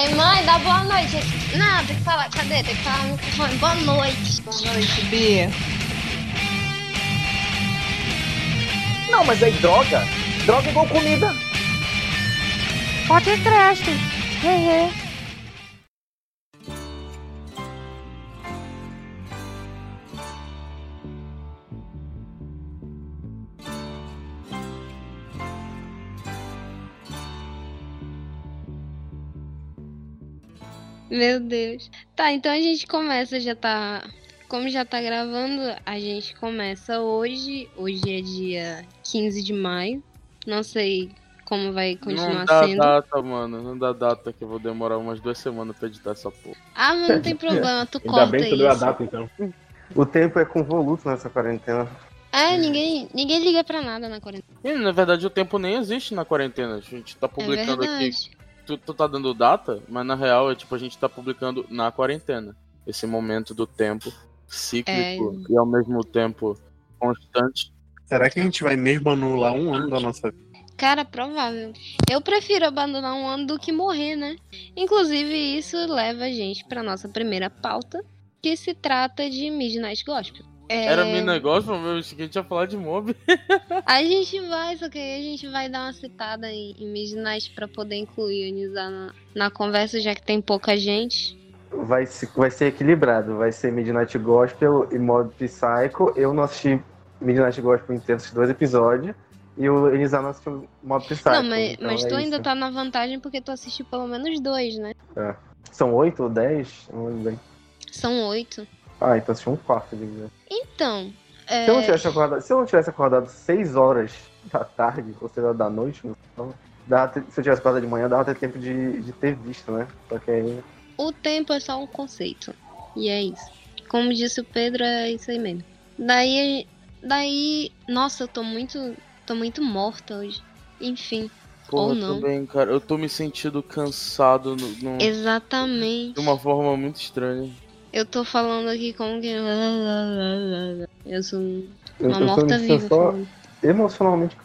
Ei, mãe, dá boa noite. Não, tem que falar. Cadê? Tem que falar no microfone. Boa noite. Boa noite, Bia. Não, mas aí droga. Droga é igual comida. Podcast. Hehe. Meu Deus. Tá, então a gente começa, já tá. Como já tá gravando, a gente começa hoje. Hoje é dia 15 de maio. Não sei como vai continuar Não dá sendo. data, mano. Não dá data que eu vou demorar umas duas semanas pra editar essa porra. Ah, mas não tem problema, tu Ainda corta bem que tu isso. deu a data, então. O tempo é convoluto nessa quarentena. É, ninguém, ninguém liga pra nada na quarentena. E, na verdade, o tempo nem existe na quarentena. A gente tá É publicando aqui. Tu, tu tá dando data, mas na real é tipo, a gente tá publicando na quarentena. Esse momento do tempo cíclico É. e ao mesmo tempo constante. Será que a gente vai mesmo anular um ano da nossa vida? Cara, provável. Eu prefiro abandonar um ano do que morrer, né? Inclusive, isso leva a gente pra nossa primeira pauta, que se trata de Midnight Gospel. É, Era meu negócio, meu, eu achei que a gente ia falar de mob. A gente vai, só que aí a gente vai dar uma citada em, em Midnight pra poder incluir unizar na, na conversa, já que tem pouca gente. Vai, vai ser equilibrado. Vai ser Midnight Gospel e Mob Psycho. Eu não assisti Midnight Gospel inteiro, esses dois episódios. E o Elisa não assistiu Mob Psycho. não, mas, então mas é tu ainda isso. tá na vantagem porque tu assistiu pelo menos dois, né? São oito ou dez? Não lembro bem. São oito. Ah, então assisti um quarto de ver. Então, é, Se eu não tivesse acordado, se eu não tivesse acordado 6 horas da tarde, ou 6 horas da noite, não, dava se eu tivesse acordado de manhã, dava até tempo de, de ter visto, né? Só que aí. o tempo é só um conceito. E é isso. Como disse o Pedro, é isso aí mesmo. Daí, daí, nossa, eu tô muito, tô muito morta hoje. Enfim, Porra, Ou eu não. também, cara. Eu tô me sentindo cansado no- no- exatamente. de uma forma muito estranha. Eu tô falando aqui como que. Eu sou Eu, uma eu tô me morta sentindo viva. só emocionalmente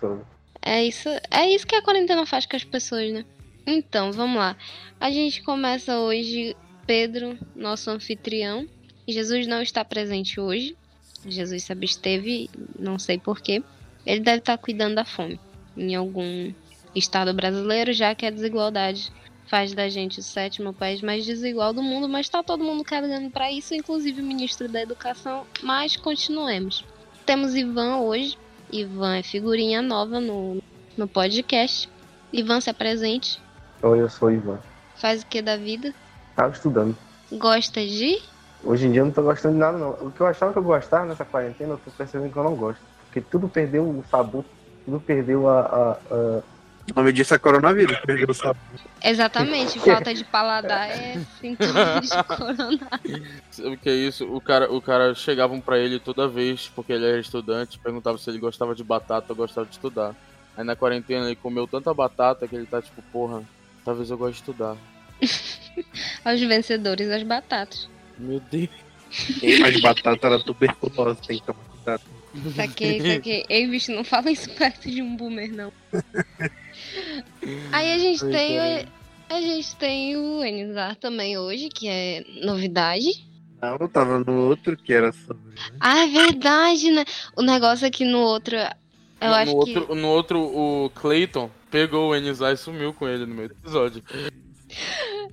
todo. É isso, é isso que a quarentena faz com as pessoas, né? Então, vamos lá. A gente começa hoje, Pedro, nosso anfitrião. Jesus não está presente hoje. Jesus se absteve, não sei porquê. Ele deve estar cuidando da fome em algum estado brasileiro, já que a desigualdade faz da gente o sétimo país mais desigual do mundo, mas tá todo mundo carregando para isso, inclusive o ministro da Educação. Mas continuemos. Temos Ivan hoje. Ivan é figurinha nova no, no podcast. Ivan se apresente. Oi, eu sou Ivan. Faz o que da vida? Tava estudando. Gosta de? Hoje em dia eu não tô gostando de nada, não. O que eu achava que eu gostava nessa quarentena, eu tô percebendo que eu não gosto. Porque tudo perdeu o sabor, tudo perdeu a. a- a- O nome disso é coronavírus, perdeu o sabor. Exatamente, falta de paladar é sintoma de coronavírus. Sabe o que é isso? O cara, o cara chegavam pra ele toda vez, porque ele era estudante, perguntava se ele gostava de batata ou gostava de estudar. Aí na quarentena ele comeu tanta batata que ele tá tipo, porra, talvez eu goste de estudar. Aos vencedores das batatas. Meu Deus. Mas batata era tuberculose, tem que tomar cuidado. Saquei, saquei. Ei, bicho, não fala isso perto de um boomer, não. Aí a gente tem. caralho. A gente tem o Enizar também hoje, que é novidade. Não, eu tava no outro que era sobre. Ah, é verdade, né? O negócio aqui no outro. Eu no, acho no que. outro, no outro, o Clayton pegou o Enizai e sumiu com ele no meio do episódio.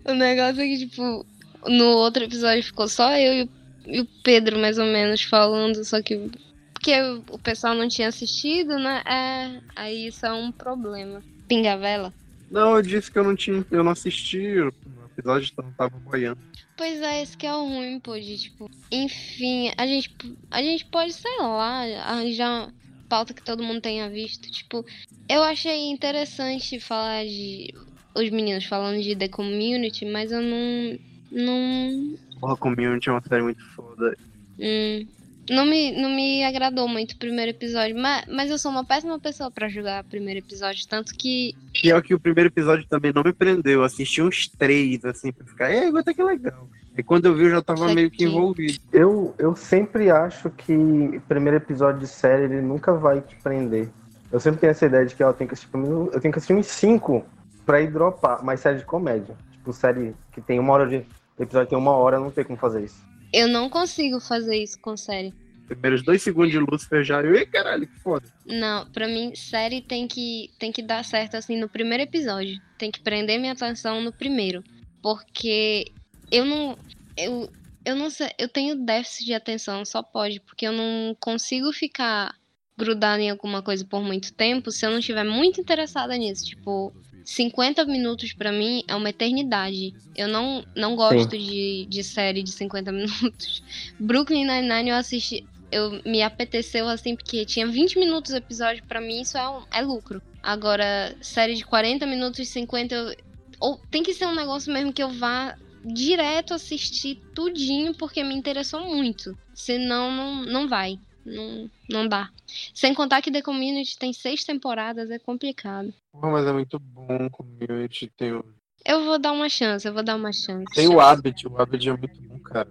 O negócio é que, tipo, no outro episódio ficou só eu e o, e o Pedro, mais ou menos, falando, só que. Porque o pessoal não tinha assistido, né? É. Aí isso é um problema. Pingavela. Não, eu disse que eu não tinha. Eu não assisti. O episódio não tava boiando. Pois é, esse que é o ruim, pô, de, tipo. Enfim, a gente, a gente pode, sei lá, arranjar uma pauta que todo mundo tenha visto. Tipo, eu achei interessante falar de. Os meninos falando de The Community, mas eu não. Não. Porra, Community é uma série muito foda. Hum, não, me, não me agradou muito o primeiro episódio, mas, mas eu sou uma péssima pessoa pra julgar o primeiro episódio, tanto que. Pior que o primeiro episódio também não me prendeu. Eu assisti uns três, assim, pra ficar, é, até que legal. E quando eu vi, eu já tava meio que envolvido. Eu, eu sempre acho que o primeiro episódio de série ele nunca vai te prender. Eu sempre tenho essa ideia de que ó, eu tenho que assistir, eu tenho que assistir uns cinco pra ir dropar, mas série de comédia. Tipo, série que tem uma hora de. O episódio tem uma hora, não tem como fazer isso. Eu não consigo fazer isso com série. Primeiros dois segundos de Lucifer já. Eu, Ei, caralho, que foda. Não, pra mim, série tem que, tem que dar certo assim no primeiro episódio. Tem que prender minha atenção no primeiro. Porque eu não. Eu, eu não sei. Eu tenho déficit de atenção, só pode. Porque eu não consigo ficar grudada em alguma coisa por muito tempo se eu não estiver muito interessada nisso. Tipo, 50 minutos pra mim é uma eternidade. Eu não, não gosto de, de série de 50 minutos. Brooklyn Nine-Nine eu assisti. Eu me apeteceu assim, porque tinha 20 minutos o episódio, pra mim isso é, um- é lucro. Agora, série de 40 minutos, 50, eu- ou tem que ser um negócio mesmo que eu vá direto assistir tudinho, porque me interessou muito. Senão, não, não vai. Não, não dá. Sem contar que The Community tem seis temporadas, é complicado. Porra, mas é muito bom. Community tem o, Eu vou dar uma chance, eu vou dar uma chance. tem o Abbott. O Abbott é muito bom, cara.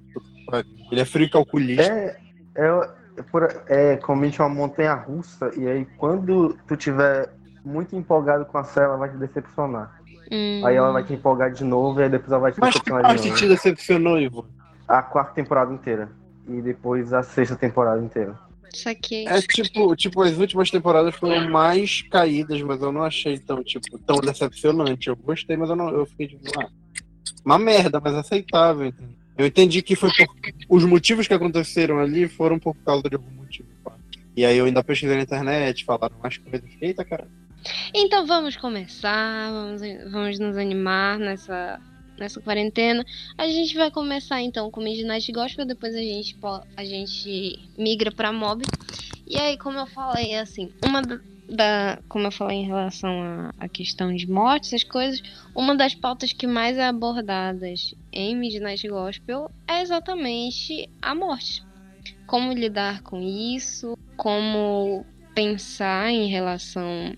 Ele é frio calculista. É, é, é, por, é comente uma montanha russa, e aí quando tu tiver muito empolgado com a série, ela vai te decepcionar. Hum, Aí ela vai te empolgar de novo, e aí depois ela vai te Mas que decepcionar de parte novo. te decepcionou, Ivo? A quarta temporada inteira. E depois a sexta temporada inteira. Isso aqui. É tipo, tipo, as últimas temporadas foram mais caídas, mas eu não achei tão, tipo, tão decepcionante. Eu gostei, mas eu não. Eu fiquei tipo, ah, uma merda, mas aceitável. Eu entendi que foi por. Os motivos que aconteceram ali foram por causa de algum motivo. pá. E aí eu ainda pesquisei na internet, falaram mais coisas. Eita, cara. Então vamos começar, vamos, vamos nos animar nessa, nessa quarentena. A gente vai começar então com Midnight Gospel, depois a gente, a gente migra pra Mob. E aí, como eu falei, assim, uma da, como eu falei em relação à questão de morte, essas coisas, uma das pautas que mais é abordadas em Midnight Gospel é exatamente a morte. Como lidar com isso, como pensar em relação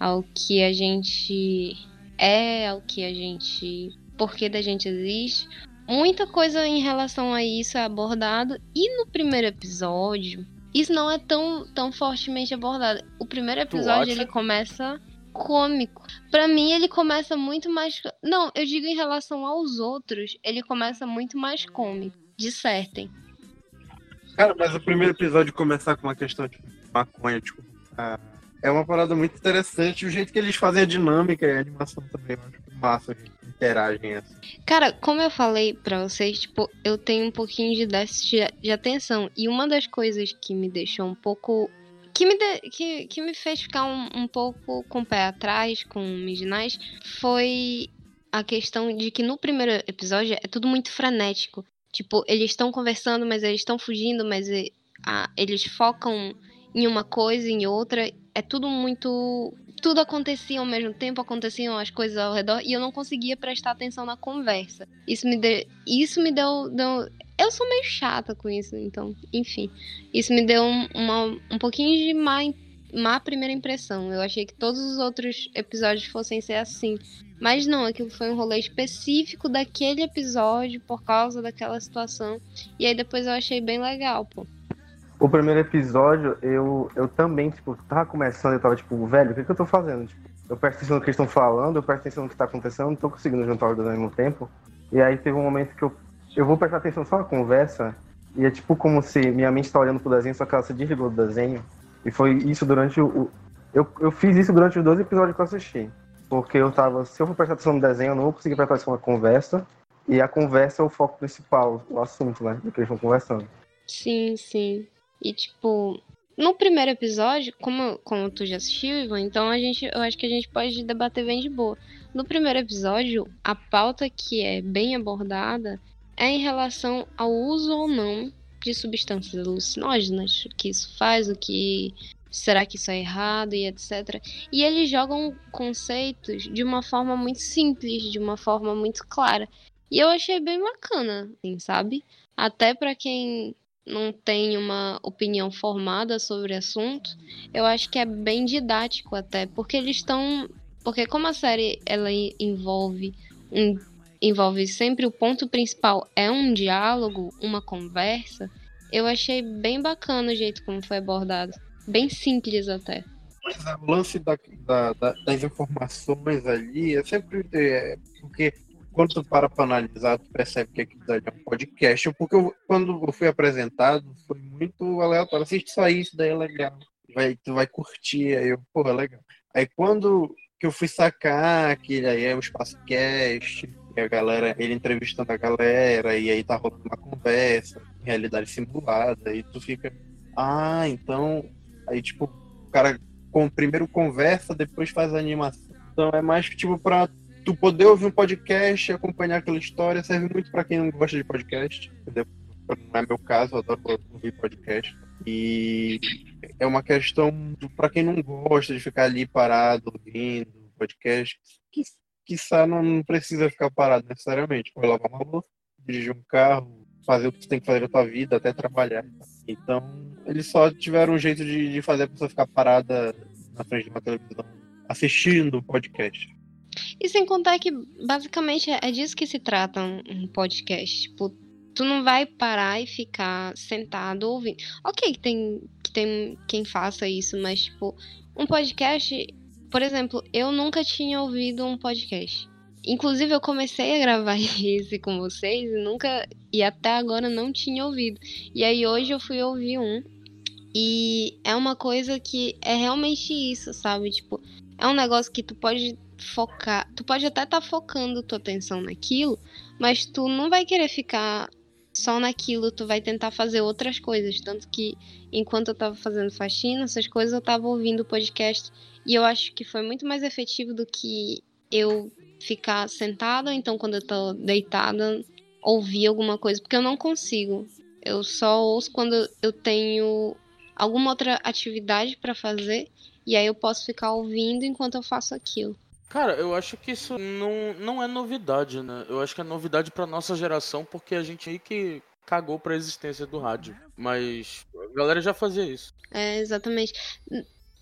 ao que a gente é, ao que a gente. Por que da gente existe. Muita coisa em relação a isso é abordado. E no primeiro episódio, isso não é tão, tão fortemente abordado. O primeiro episódio ele começa cômico. Pra mim, ele começa muito mais. Não, eu digo em relação aos outros, ele começa muito mais cômico. Dissertem. Cara, mas o primeiro episódio começar com uma questão de maconha, tipo. ah, é uma parada muito interessante. O jeito que eles fazem a dinâmica e a animação também, eu acho gente. Interagem assim. Cara, como eu falei pra vocês, tipo, eu tenho um pouquinho de déficit de- atenção. E uma das coisas que me deixou um pouco. Que me, de- que, que me fez ficar um, um pouco com o pé atrás com Midnight foi a questão de que no primeiro episódio é tudo muito frenético. Tipo, eles estão conversando, mas eles estão fugindo, mas eles focam em uma coisa, em outra. É tudo muito tudo acontecia ao mesmo tempo, aconteciam as coisas ao redor e eu não conseguia prestar atenção na conversa. Isso me deu, isso me deu, deu- eu sou meio chata com isso, então, enfim, isso me deu um, uma, um pouquinho de má, má primeira impressão. Eu achei que todos os outros episódios fossem ser assim, mas não, aquilo foi um rolê específico daquele episódio por causa daquela situação e aí depois eu achei bem legal, pô. O primeiro episódio, eu, eu também, tipo, tava começando, eu tava tipo, velho, o que, que eu tô fazendo? Tipo, eu presto atenção no que eles estão falando, eu presto atenção no que tá acontecendo, não tô conseguindo juntar os dois ao mesmo tempo. E aí teve um momento que eu, eu vou prestar atenção só na conversa, e é tipo como se minha mente tá olhando pro desenho, só que ela se desligou do desenho. E foi isso durante o. eu, eu fiz isso durante os dois episódios que eu assisti. Porque eu tava, se eu for prestar atenção no desenho, eu não vou conseguir prestar atenção na conversa. E a conversa é o foco principal, o assunto, né? Do que eles estão conversando. Sim, sim. E tipo, no primeiro episódio, como, como tu já assistiu, Ivan, então a gente, eu acho que a gente pode debater bem de boa. No primeiro episódio, a pauta que é bem abordada é em relação ao uso ou não de substâncias alucinógenas, o que isso faz, o que será que isso é errado e etc. E eles jogam conceitos de uma forma muito simples, de uma forma muito clara. E eu achei bem bacana, assim, sabe? Até pra quem não tem uma opinião formada sobre o assunto, eu acho que é bem didático até, porque eles estão, porque como a série ela en- envolve um envolve sempre o ponto principal é um diálogo, uma conversa, eu achei bem bacana o jeito como foi abordado, bem simples até. É, o lance da, da- da- das informações ali é sempre. é, porque quando tu para pra analisar, tu percebe que aquilo dali é um podcast. Porque eu- quando eu fui apresentado, foi muito aleatório. Assiste só isso, daí é legal. Vai, tu vai curtir, aí eu, porra, legal. Aí quando que eu fui sacar que aí é o Espaço Cast, e a galera, ele entrevistando a galera, e aí tá rolando uma conversa, realidade simulada, e tu fica, ah, então. Aí, tipo, o cara com, primeiro conversa, depois faz animação. Então é mais tipo pra tu poder ouvir um podcast, acompanhar aquela história, serve muito pra quem não gosta de podcast, entendeu? Não é meu caso, eu adoro ouvir podcast. E é uma questão para quem não gosta de ficar ali parado ouvindo podcast, que quiçá não, não precisa ficar parado necessariamente. Pode lavar uma louça, dirigir um carro, fazer o que você tem que fazer na tua vida, até trabalhar. Então, eles só tiveram um jeito de, de fazer a pessoa ficar parada na frente de uma televisão assistindo o podcast. E sem contar que, basicamente, é é disso que se trata um, podcast. Tipo, tu não vai parar e ficar sentado ouvindo. Ok, que tem, que tem quem faça isso, mas, tipo, um podcast. Por exemplo, eu nunca tinha ouvido um podcast. Inclusive, eu comecei a gravar esse com vocês e nunca. E até agora não tinha ouvido. E aí hoje eu fui ouvir um. E é uma coisa que é realmente isso, sabe? Tipo, é um negócio que tu pode focar. Tu pode até estar focando tua atenção naquilo, mas tu não vai querer ficar só naquilo, tu vai tentar fazer outras coisas. Tanto que enquanto eu tava fazendo faxina, essas coisas eu tava ouvindo o podcast. E eu acho que foi muito mais efetivo do que eu ficar sentada, então quando eu tô deitada, ouvir alguma coisa, porque eu não consigo. Eu só ouço quando eu tenho alguma outra atividade pra fazer e aí eu posso ficar ouvindo enquanto eu faço aquilo. Cara, eu acho que isso não, não é novidade, né? Eu acho que é novidade pra nossa geração porque a gente meio que cagou pra existência do rádio. Mas a galera já fazia isso. É, exatamente.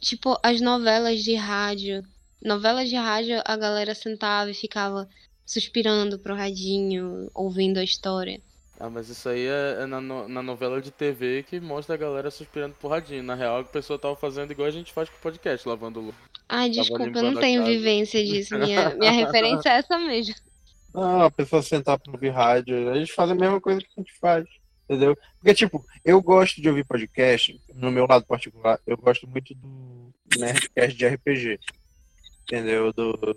Tipo, as novelas de rádio. Novelas de rádio, a galera sentava e ficava suspirando pro radinho, ouvindo a história. Ah, mas isso aí é, é na, no- na novela de TV que mostra a galera suspirando por radinho. Na real, a pessoa tava fazendo igual a gente faz com o podcast, lavando louça. Ai, desculpa, eu não tenho casa. vivência disso. Minha, minha referência é essa mesmo. Não, a pessoa sentar pra ouvir rádio, a gente faz a mesma coisa que a gente faz, entendeu? Porque, tipo, eu gosto de ouvir podcast, no meu lado particular, eu gosto muito do Nerdcast de RPG, entendeu? Do,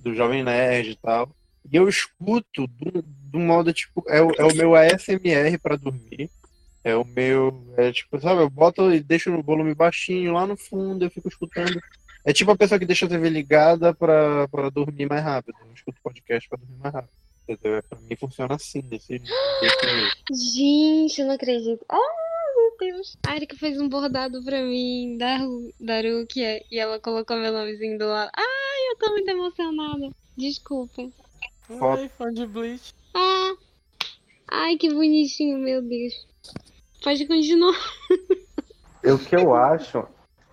do Jovem Nerd e tal. Eu escuto do, do modo, tipo, é o, é o meu ASMR pra dormir. É o meu, é tipo, sabe, eu boto e deixo no volume baixinho lá no fundo, eu fico escutando. É tipo a pessoa que deixa a TV ligada pra, pra dormir mais rápido. Eu escuto podcast pra dormir mais rápido. Entendeu? Pra mim funciona assim, desse. Gente, eu não acredito. Ah, meu Deus. A Erika fez um bordado pra mim da, da Rukia e ela colocou meu nomezinho do lado. Ai, eu tô muito emocionada. Desculpa. Foto. Ai, fã de Bleach. Ah, ai, que bonitinho, meu Deus. Pode continuar. O que eu acho,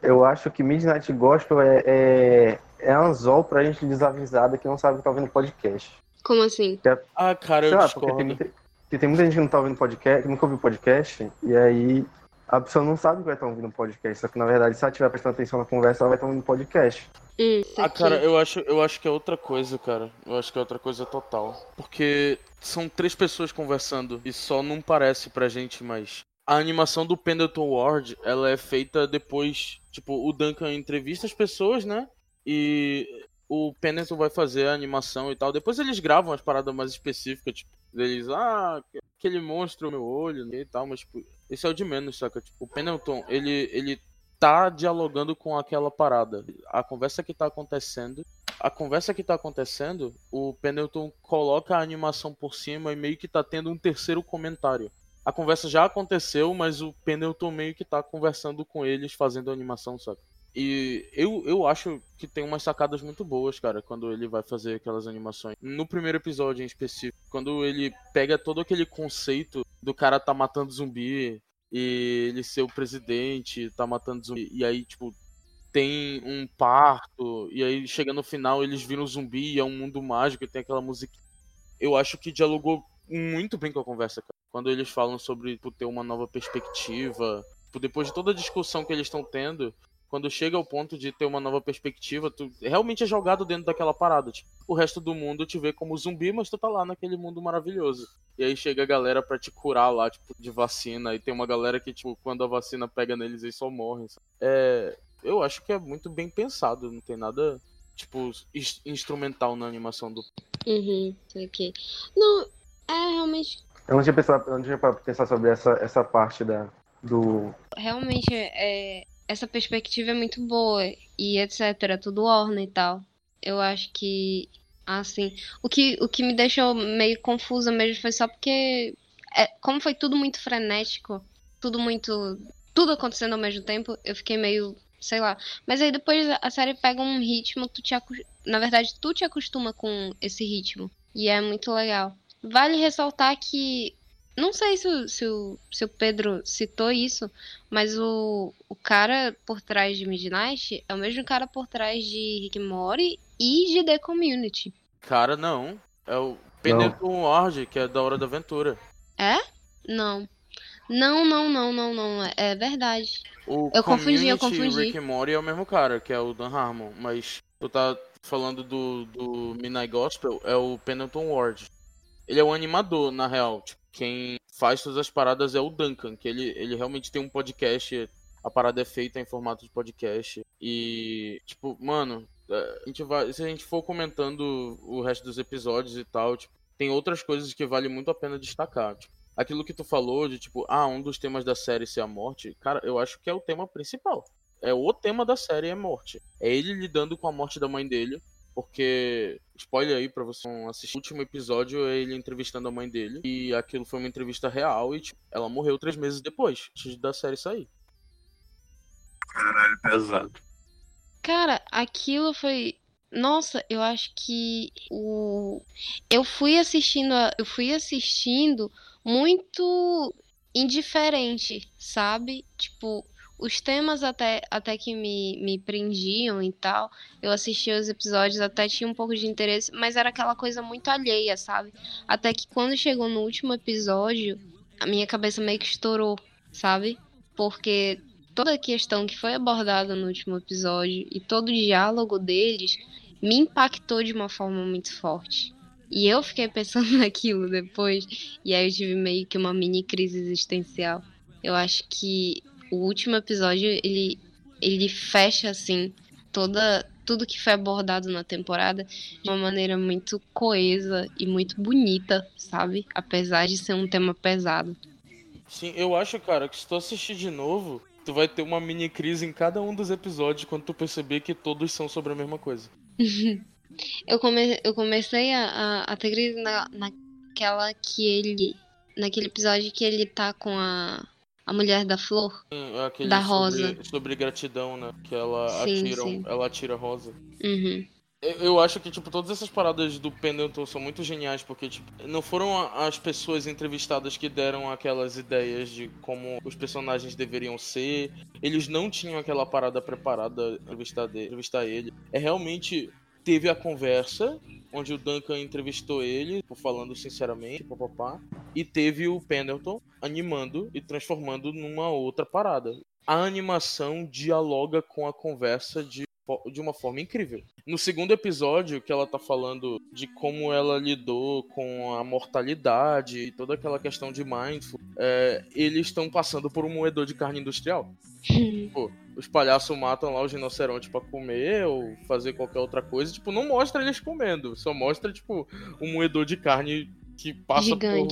eu acho que Midnight Gospel é, é, é anzol pra gente desavisada que não sabe que tá ouvindo podcast. Como assim? Ah, cara, Sei eu lá, porque tem discordo. muita, porque tem muita gente que não tá ouvindo podcast, que nunca ouviu podcast, e aí a pessoa não sabe que vai estar ouvindo podcast. Só que na verdade, se ela estiver prestando atenção na conversa, ela vai estar ouvindo podcast. Hum, isso Ah, cara, eu acho, eu acho que é outra coisa, cara. Eu acho que é outra coisa total. Porque são três pessoas conversando e só não parece pra gente, mas. A animação do Pendleton Ward, ela é feita depois. Tipo, o Duncan entrevista as pessoas, né? E o Pendleton vai fazer a animação e tal. Depois eles gravam as paradas mais específicas, tipo, eles, ah, aquele monstro meu olho e tal, mas, tipo, esse é o de menos, saca? Tipo, o Pendleton, ele, ele tá dialogando com aquela parada. A conversa que tá acontecendo. A conversa que tá acontecendo, o Pendleton coloca a animação por cima e meio que tá tendo um terceiro comentário. A conversa já aconteceu, mas o Pendleton meio que tá conversando com eles, fazendo a animação, sabe? E eu, eu acho que tem umas sacadas muito boas, cara, quando ele vai fazer aquelas animações. No primeiro episódio em específico, quando ele pega todo aquele conceito do cara tá matando zumbi e ele ser o presidente, tá matando zumbi, e aí, tipo, tem um parto, e aí chega no final eles viram zumbi, e é um mundo mágico e tem aquela música. Eu acho que dialogou muito bem com a conversa, cara. Quando eles falam sobre tipo, ter uma nova perspectiva, tipo, depois de toda a discussão que eles estão tendo, quando chega ao ponto de ter uma nova perspectiva, tu realmente é jogado dentro daquela parada. Tipo, o resto do mundo te vê como zumbi, mas tu tá lá naquele mundo maravilhoso. E aí chega a galera para te curar lá, tipo, de vacina. E tem uma galera que, tipo, quando a vacina pega neles, eles só morrem. É. Eu acho que é muito bem pensado, não tem nada, tipo, instrumental na animação do. Uhum, ok. Não, é realmente. Eu não tinha pensado, eu não tinha pensar sobre essa, essa parte da, do. Realmente, é, essa perspectiva é muito boa e etc. Tudo orna e tal. Eu acho que assim, o que o que me deixou meio confusa mesmo foi só porque é, como foi tudo muito frenético, tudo muito tudo acontecendo ao mesmo tempo, eu fiquei meio, sei lá. Mas aí depois a série pega um ritmo, tu te na verdade tu te acostuma com esse ritmo e é muito legal. Vale ressaltar que não sei se o, se, o, se o Pedro citou isso, mas o, o cara por trás de Midnight é o mesmo cara por trás de Rick Mori e de The Community. Cara, não. É o Pendleton Ward, que é da Hora da Aventura. É? Não. Não, não, não, não, não. É verdade. O eu confundi, eu confundi. Rick Mori é o mesmo cara, que é o Dan Harmon, mas tu tá falando do, do Midnight Gospel, é o Pendleton Ward. Ele é o animador, na real. Tipo, quem faz todas as paradas é o Duncan, que ele, ele realmente tem um podcast. A parada é feita em formato de podcast. E, tipo, mano, é, a gente vai, se a gente for comentando o resto dos episódios e tal, tipo, tem outras coisas que vale muito a pena destacar. Tipo, aquilo que tu falou de, tipo, ah, um dos temas da série ser a morte, cara, eu acho que é o tema principal. É o tema da série é morte. É ele lidando com a morte da mãe dele porque, spoiler aí pra você não assistir, o último episódio é ele entrevistando a mãe dele. E aquilo foi uma entrevista real e tipo, ela morreu três meses depois, antes da série sair. Caralho, pesado. Cara, aquilo foi. Nossa, eu acho que o. Eu fui assistindo. Eu fui assistindo muito indiferente, sabe? Tipo, os temas até, até que me, me prendiam e tal. Eu assistia os episódios, até tinha um pouco de interesse, mas era aquela coisa muito alheia, sabe? Até que quando chegou no último episódio, a minha cabeça meio que estourou, sabe? Porque toda a questão que foi abordada no último episódio e todo o diálogo deles me impactou de uma forma muito forte. E eu fiquei pensando naquilo depois, e aí eu tive meio que uma mini crise existencial. Eu acho que o último episódio ele, ele fecha assim toda tudo que foi abordado na temporada de uma maneira muito coesa e muito bonita, sabe? Apesar de ser um tema pesado. Sim, eu acho, cara, que se tu assistir de novo, tu vai ter uma mini crise em cada um dos episódios quando tu perceber que todos são sobre a mesma coisa. eu, come, eu comecei a, a, a ter crise na, naquela que ele. Naquele episódio que ele tá com a a mulher da flor? Aquele da rosa. Sobre, sobre, gratidão, né? Que ela sim, atira, sim. ela atira rosa. Uhum. Eu acho que, tipo, todas essas paradas do Pendleton são muito geniais, porque, tipo, não foram as pessoas entrevistadas que deram aquelas ideias de como os personagens deveriam ser. Eles não tinham aquela parada preparada entrevistar, entrevistar ele. É realmente teve a conversa, onde o Duncan entrevistou ele, tipo, falando sinceramente, papapá, e teve o Pendleton animando e transformando numa outra parada. A animação dialoga com a conversa de de uma forma incrível. No segundo episódio, que ela tá falando de como ela lidou com a mortalidade e toda aquela questão de mindful, é, eles estão passando por um moedor de carne industrial. Pô, os palhaços matam lá os rinocerontes para comer ou fazer qualquer outra coisa. Tipo, não mostra eles comendo. Só mostra, tipo, um moedor de carne que passa por,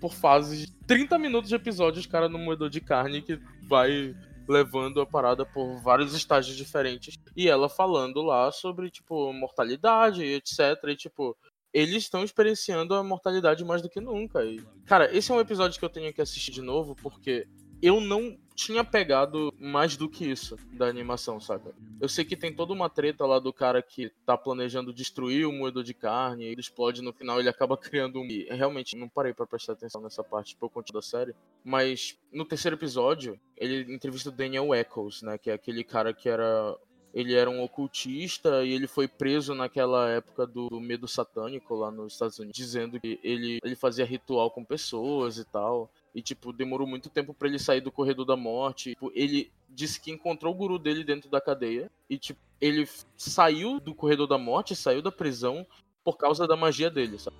por fases de 30 minutos de episódio, os caras no moedor de carne que vai levando a parada por vários estágios diferentes. E ela falando lá sobre, tipo, mortalidade e etc. E, tipo, eles estão experienciando a mortalidade mais do que nunca. E, cara, esse é um episódio que eu tenho que assistir de novo, porque eu não tinha pegado mais do que isso da animação, saca? Eu sei que tem toda uma treta lá do cara que tá planejando destruir o moedor de carne, ele explode no final, ele acaba criando um. E realmente não parei para prestar atenção nessa parte por conta da série. Mas no terceiro episódio, ele entrevista o Daniel Eccles, né? Que é aquele cara que era ele era um ocultista e ele foi preso naquela época do medo satânico lá nos Estados Unidos, dizendo que ele, ele fazia ritual com pessoas e tal. E, tipo, demorou muito tempo para ele sair do corredor da morte. Tipo, ele disse que encontrou o guru dele dentro da cadeia. E, tipo, ele saiu do corredor da morte, saiu da prisão por causa da magia dele, sabe?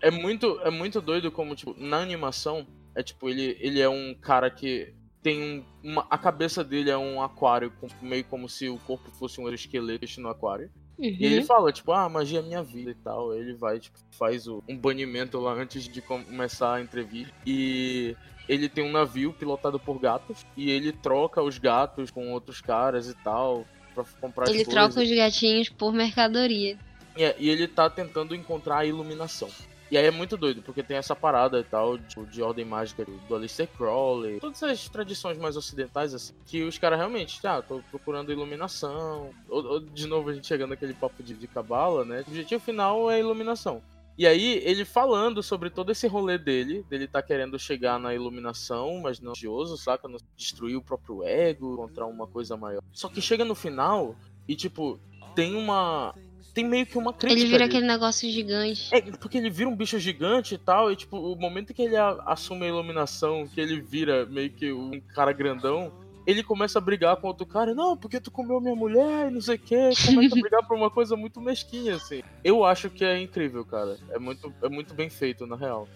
É muito, é muito doido como, tipo, na animação, é tipo, ele, ele é um cara que tem um, uma, a cabeça dele é um aquário, meio como se o corpo fosse um esqueleto no aquário. Uhum. E ele fala, tipo, ah, magia é minha vida e tal. Ele vai, tipo, faz o, um banimento lá antes de começar a entrevista. E ele tem um navio pilotado por gatos. E ele troca os gatos com outros caras e tal. Pra comprar Ele troca os gatinhos por mercadoria. É, e ele tá tentando encontrar a iluminação. E aí é muito doido, porque tem essa parada e tal de, de ordem mágica do Aleister Crowley, todas essas tradições mais ocidentais, assim, que os caras realmente, ah, tô procurando iluminação. Ou, ou, de novo a gente chegando naquele papo de, cabala, né? O objetivo final é iluminação. E aí, ele falando sobre todo esse rolê dele, dele tá querendo chegar na iluminação, mas não religioso, saca? Não destruir o próprio ego, encontrar uma coisa maior. Só que chega no final e, tipo, tem uma tem meio que uma crítica. Ele vira ali. aquele negócio gigante. É, porque ele vira um bicho gigante e tal, e tipo, o momento que ele assume a iluminação, que ele vira meio que um cara grandão, ele começa a brigar com outro cara, não, porque tu comeu minha mulher e não sei o que, começa a brigar por uma coisa muito mesquinha, assim. Eu acho que é incrível, cara. É muito, é muito bem feito, na real.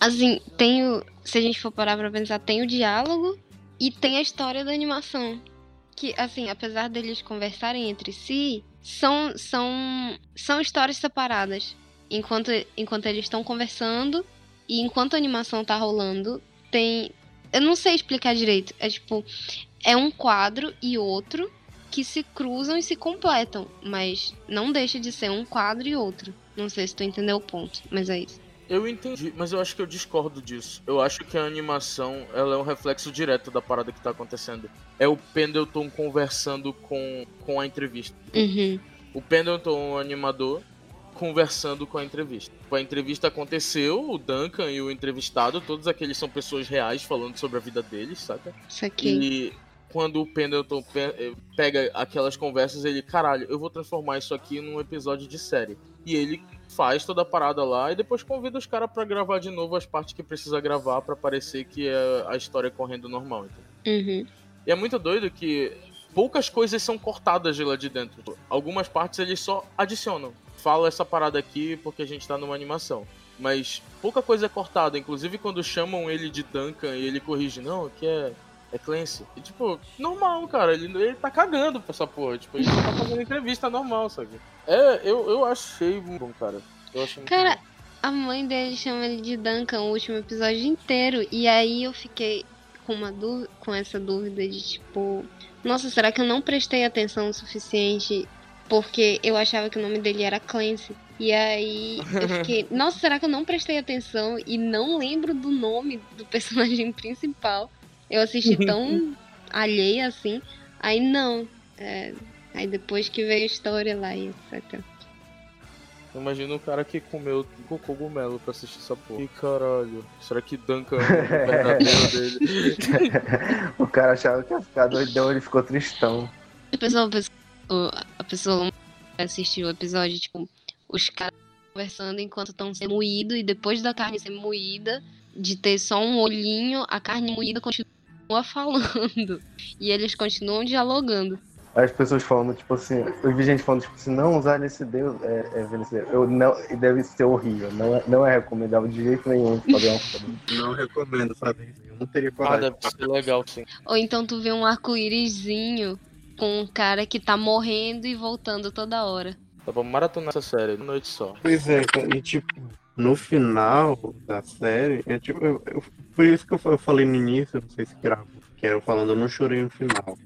Assim, tem o. Se a gente for parar pra pensar, tem o diálogo e tem a história da animação. Que, assim, apesar deles conversarem entre si, são, são, são histórias separadas. Enquanto, enquanto eles estão conversando e enquanto a animação tá rolando, tem. Eu não sei explicar direito. É tipo. É um quadro e outro que se cruzam e se completam. Mas não deixa de ser um quadro e outro. Não sei se tu entendeu o ponto, mas é isso. Eu entendi, mas eu acho que eu discordo disso. Eu acho que a animação ela é um reflexo direto da parada que tá acontecendo. É o Pendleton conversando com, com a entrevista. Uhum. O Pendleton, o animador, conversando com a entrevista. A entrevista aconteceu, o Duncan e o entrevistado, todos aqueles são pessoas reais falando sobre a vida deles, saca? Isso aqui. E quando o Pendleton eh, pega aquelas conversas, ele, caralho, eu vou transformar isso aqui num episódio de série. E ele faz toda a parada lá e depois convida os caras para gravar de novo as partes que precisa gravar para parecer que é a história correndo normal. Uhum. E é muito doido que poucas coisas são cortadas de lá de dentro. Algumas partes eles só adicionam. Fala essa parada aqui porque a gente tá numa animação. Mas pouca coisa é cortada, inclusive quando chamam ele de Duncan e ele corrige, não, aqui é é Clancy. E, tipo, normal, cara. Ele, ele tá cagando pra essa porra. Tipo, ele tá fazendo entrevista normal, sabe? É, eu, eu achei bom, cara. Eu achei cara, bom. a mãe dele chama ele de Duncan o último episódio inteiro. E aí eu fiquei com, uma dúvida, com essa dúvida de, tipo... Nossa, será que eu não prestei atenção o suficiente porque eu achava que o nome dele era Clancy. E aí eu fiquei, nossa, será que eu não prestei atenção e não lembro do nome do personagem principal? Eu assisti tão alheia assim. Aí não. É, aí depois que veio a história lá e etc. Imagina o cara que comeu cogumelo pra assistir essa porra. E caralho, será que Duncan é o verdadeiro dele? o cara achava que ia ficar doidão, ele ficou tristão. A pessoa, a pessoa assistiu o episódio, tipo, os caras conversando enquanto estão sendo moídos e depois da carne ser moída, de ter só um olhinho, a carne moída continua continua falando. E eles continuam dialogando. As pessoas falando, tipo assim, eu vi gente falando, tipo assim, não usar nesse Deus é, é vencedor. Eu não, deve ser horrível. Não é, não é recomendável de jeito nenhum fazer uma foda. Não recomendo fazer Eu não teria coragem. Ah, deve ser legal, sim. Ou então tu vê um arco-írisinho com um cara que tá morrendo e voltando toda hora. Dá pra maratonar essa série noite só. Pois é, e tipo, no final da série, é tipo, eu, eu, por isso que eu, falei no início, não sei se gravo, que era falando, eu não chorei no final.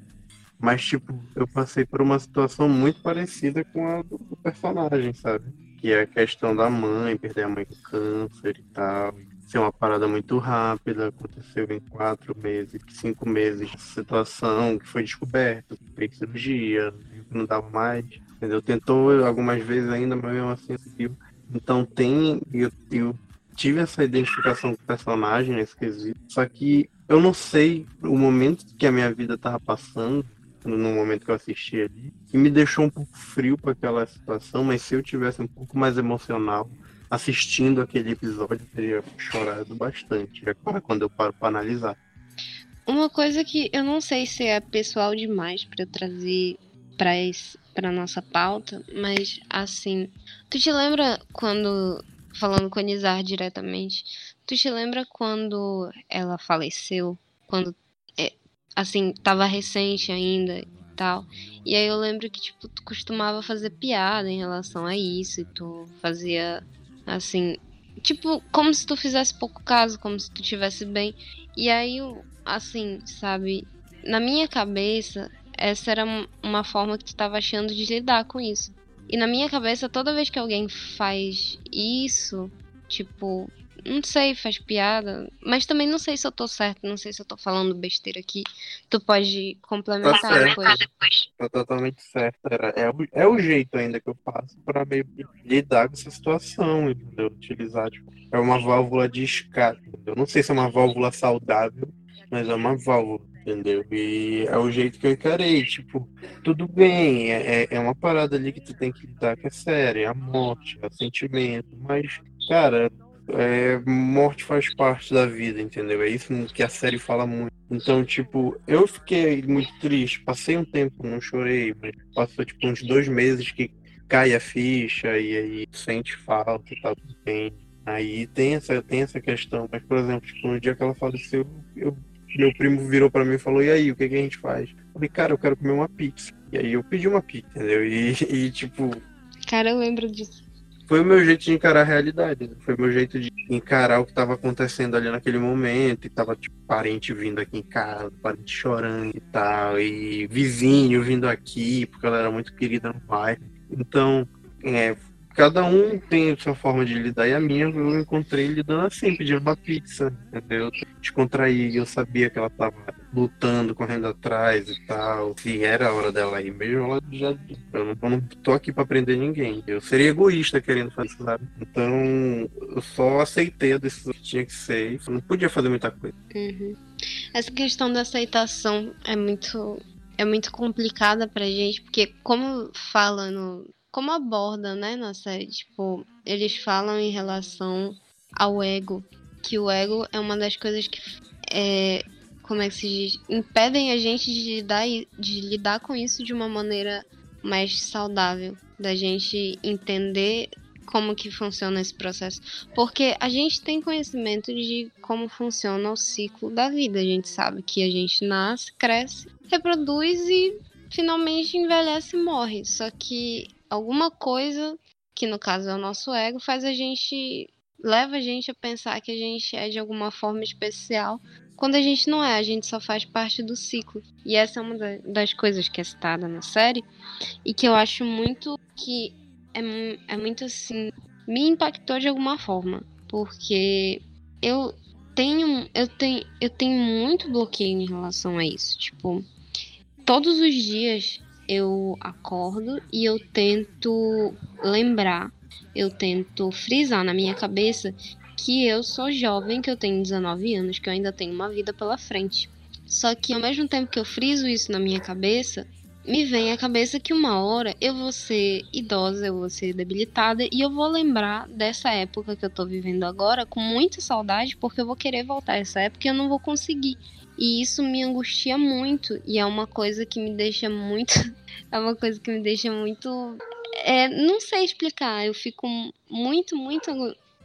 Mas, tipo, eu passei por uma situação muito parecida com a do, personagem, sabe? Que é a questão da mãe, perder a mãe com câncer e tal. Ser uma parada muito rápida, aconteceu em quatro meses, cinco meses situação que foi descoberta, fez cirurgia, não dava mais. Entendeu? Tentou algumas vezes ainda, mas mesmo assim conseguiu. Então tem. Eu, eu tive essa identificação com o personagem nesse quesito. Só que eu não sei o momento que a minha vida tava passando, no momento que eu assisti ali, que me deixou um pouco frio para aquela situação, mas se eu tivesse um pouco mais emocional, assistindo aquele episódio, eu teria chorado bastante. Agora, quando eu paro pra analisar. Uma coisa que eu não sei se é pessoal demais para eu trazer para para nossa pauta, mas assim, tu te lembra quando falando com Nizar diretamente, tu te lembra quando ela faleceu, quando é, assim, tava recente ainda e tal. E aí eu lembro que tipo tu costumava fazer piada em relação a isso, e tu fazia assim, tipo, como se tu fizesse pouco caso, como se tu tivesse bem. E aí assim, sabe? Na minha cabeça, essa era uma forma que tu estava achando de lidar com isso. E na minha cabeça, toda vez que alguém faz isso, tipo, não sei, faz piada, mas também não sei se eu tô certo, não sei se eu tô falando besteira aqui. Tu pode complementar tá depois. Tá totalmente certo. É, o, é o jeito ainda que eu faço para meio lidar com essa situação, entendeu? Utilizar, tipo, é uma válvula de escape. Eu não sei se é uma válvula saudável, mas é uma válvula, entendeu? E é o jeito que eu encarei, tipo, tudo bem, é, é, é uma parada ali que tu tem que lidar que é séria, é a morte, é o sentimento, mas, cara, é, morte faz parte da vida, entendeu? É isso que a série fala muito. Então, tipo, eu fiquei muito triste, passei um tempo, não chorei, mas passou tipo uns dois meses que cai a ficha e aí sente falta e tal, bem. Aí tem essa, tem essa questão, mas, por exemplo, tipo, no dia que ela faleceu, eu meu primo virou para mim e falou: E aí, o que, que a gente faz? Eu falei, cara, eu quero comer uma pizza. E aí eu pedi uma pizza, entendeu? E, e tipo. Cara, eu lembro disso. Foi o meu jeito de encarar a realidade. Né? Foi o meu jeito de encarar o que estava acontecendo ali naquele momento. E tava, tipo, parente vindo aqui em casa, parente chorando e tal. E vizinho vindo aqui, porque ela era muito querida no bairro. Então, é, cada um tem a sua forma de lidar, e a minha eu encontrei lidando assim, pedindo uma pizza, entendeu? Descontrair, eu sabia que ela tava lutando, correndo atrás e tal, se era a hora dela ir mesmo, ela já. Eu não, eu não tô aqui pra prender ninguém. Eu seria egoísta querendo fazer isso, sabe? Então, eu só aceitei a decisão que tinha que ser e não podia fazer muita coisa. Uhum. Essa questão da aceitação é muito. É muito complicada pra gente, porque como fala no, como aborda, né, na série, tipo, eles falam em relação ao ego, que o ego é uma das coisas que é, como é que se diz, impedem a gente de lidar, de lidar com isso de uma maneira mais saudável, da gente entender como que funciona esse processo, porque a gente tem conhecimento de como funciona o ciclo da vida, a gente sabe que a gente nasce, cresce, reproduz e finalmente envelhece e morre, só que alguma coisa, que no caso é o nosso ego, faz a gente. leva a gente a pensar que a gente é de alguma forma especial, quando a gente não é, a gente só faz parte do ciclo. E essa é uma das coisas que é citada na série, e que eu acho muito que é, é muito assim. me impactou de alguma forma, porque eu tenho, eu tenho, eu tenho muito bloqueio em relação a isso. Tipo, todos os dias eu acordo e eu tento lembrar, eu tento frisar na minha cabeça que eu sou jovem, que eu tenho 19 anos, que eu ainda tenho uma vida pela frente. Só que ao mesmo tempo que eu friso isso na minha cabeça, me vem à cabeça que uma hora eu vou ser idosa, eu vou ser debilitada e eu vou lembrar dessa época que eu tô vivendo agora com muita saudade, porque eu vou querer voltar a essa época e eu não vou conseguir. E isso me angustia muito. E é uma coisa que me deixa muito. é uma coisa que me deixa muito. É, não sei explicar. Eu fico muito, muito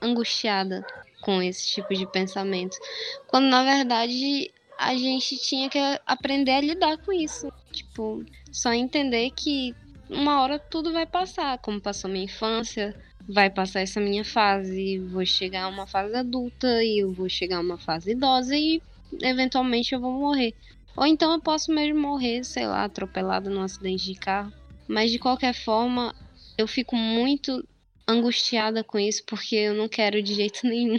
angustiada com esse tipo de pensamento. Quando na verdade a gente tinha que aprender a lidar com isso. Tipo, só entender que uma hora tudo vai passar. Como passou minha infância, vai passar essa minha fase. Vou chegar a uma fase adulta e eu vou chegar a uma fase idosa e eventualmente eu vou morrer. Ou então eu posso mesmo morrer, sei lá, atropelado num acidente de carro. Mas de qualquer forma, eu fico muito angustiada com isso porque eu não quero de jeito nenhum.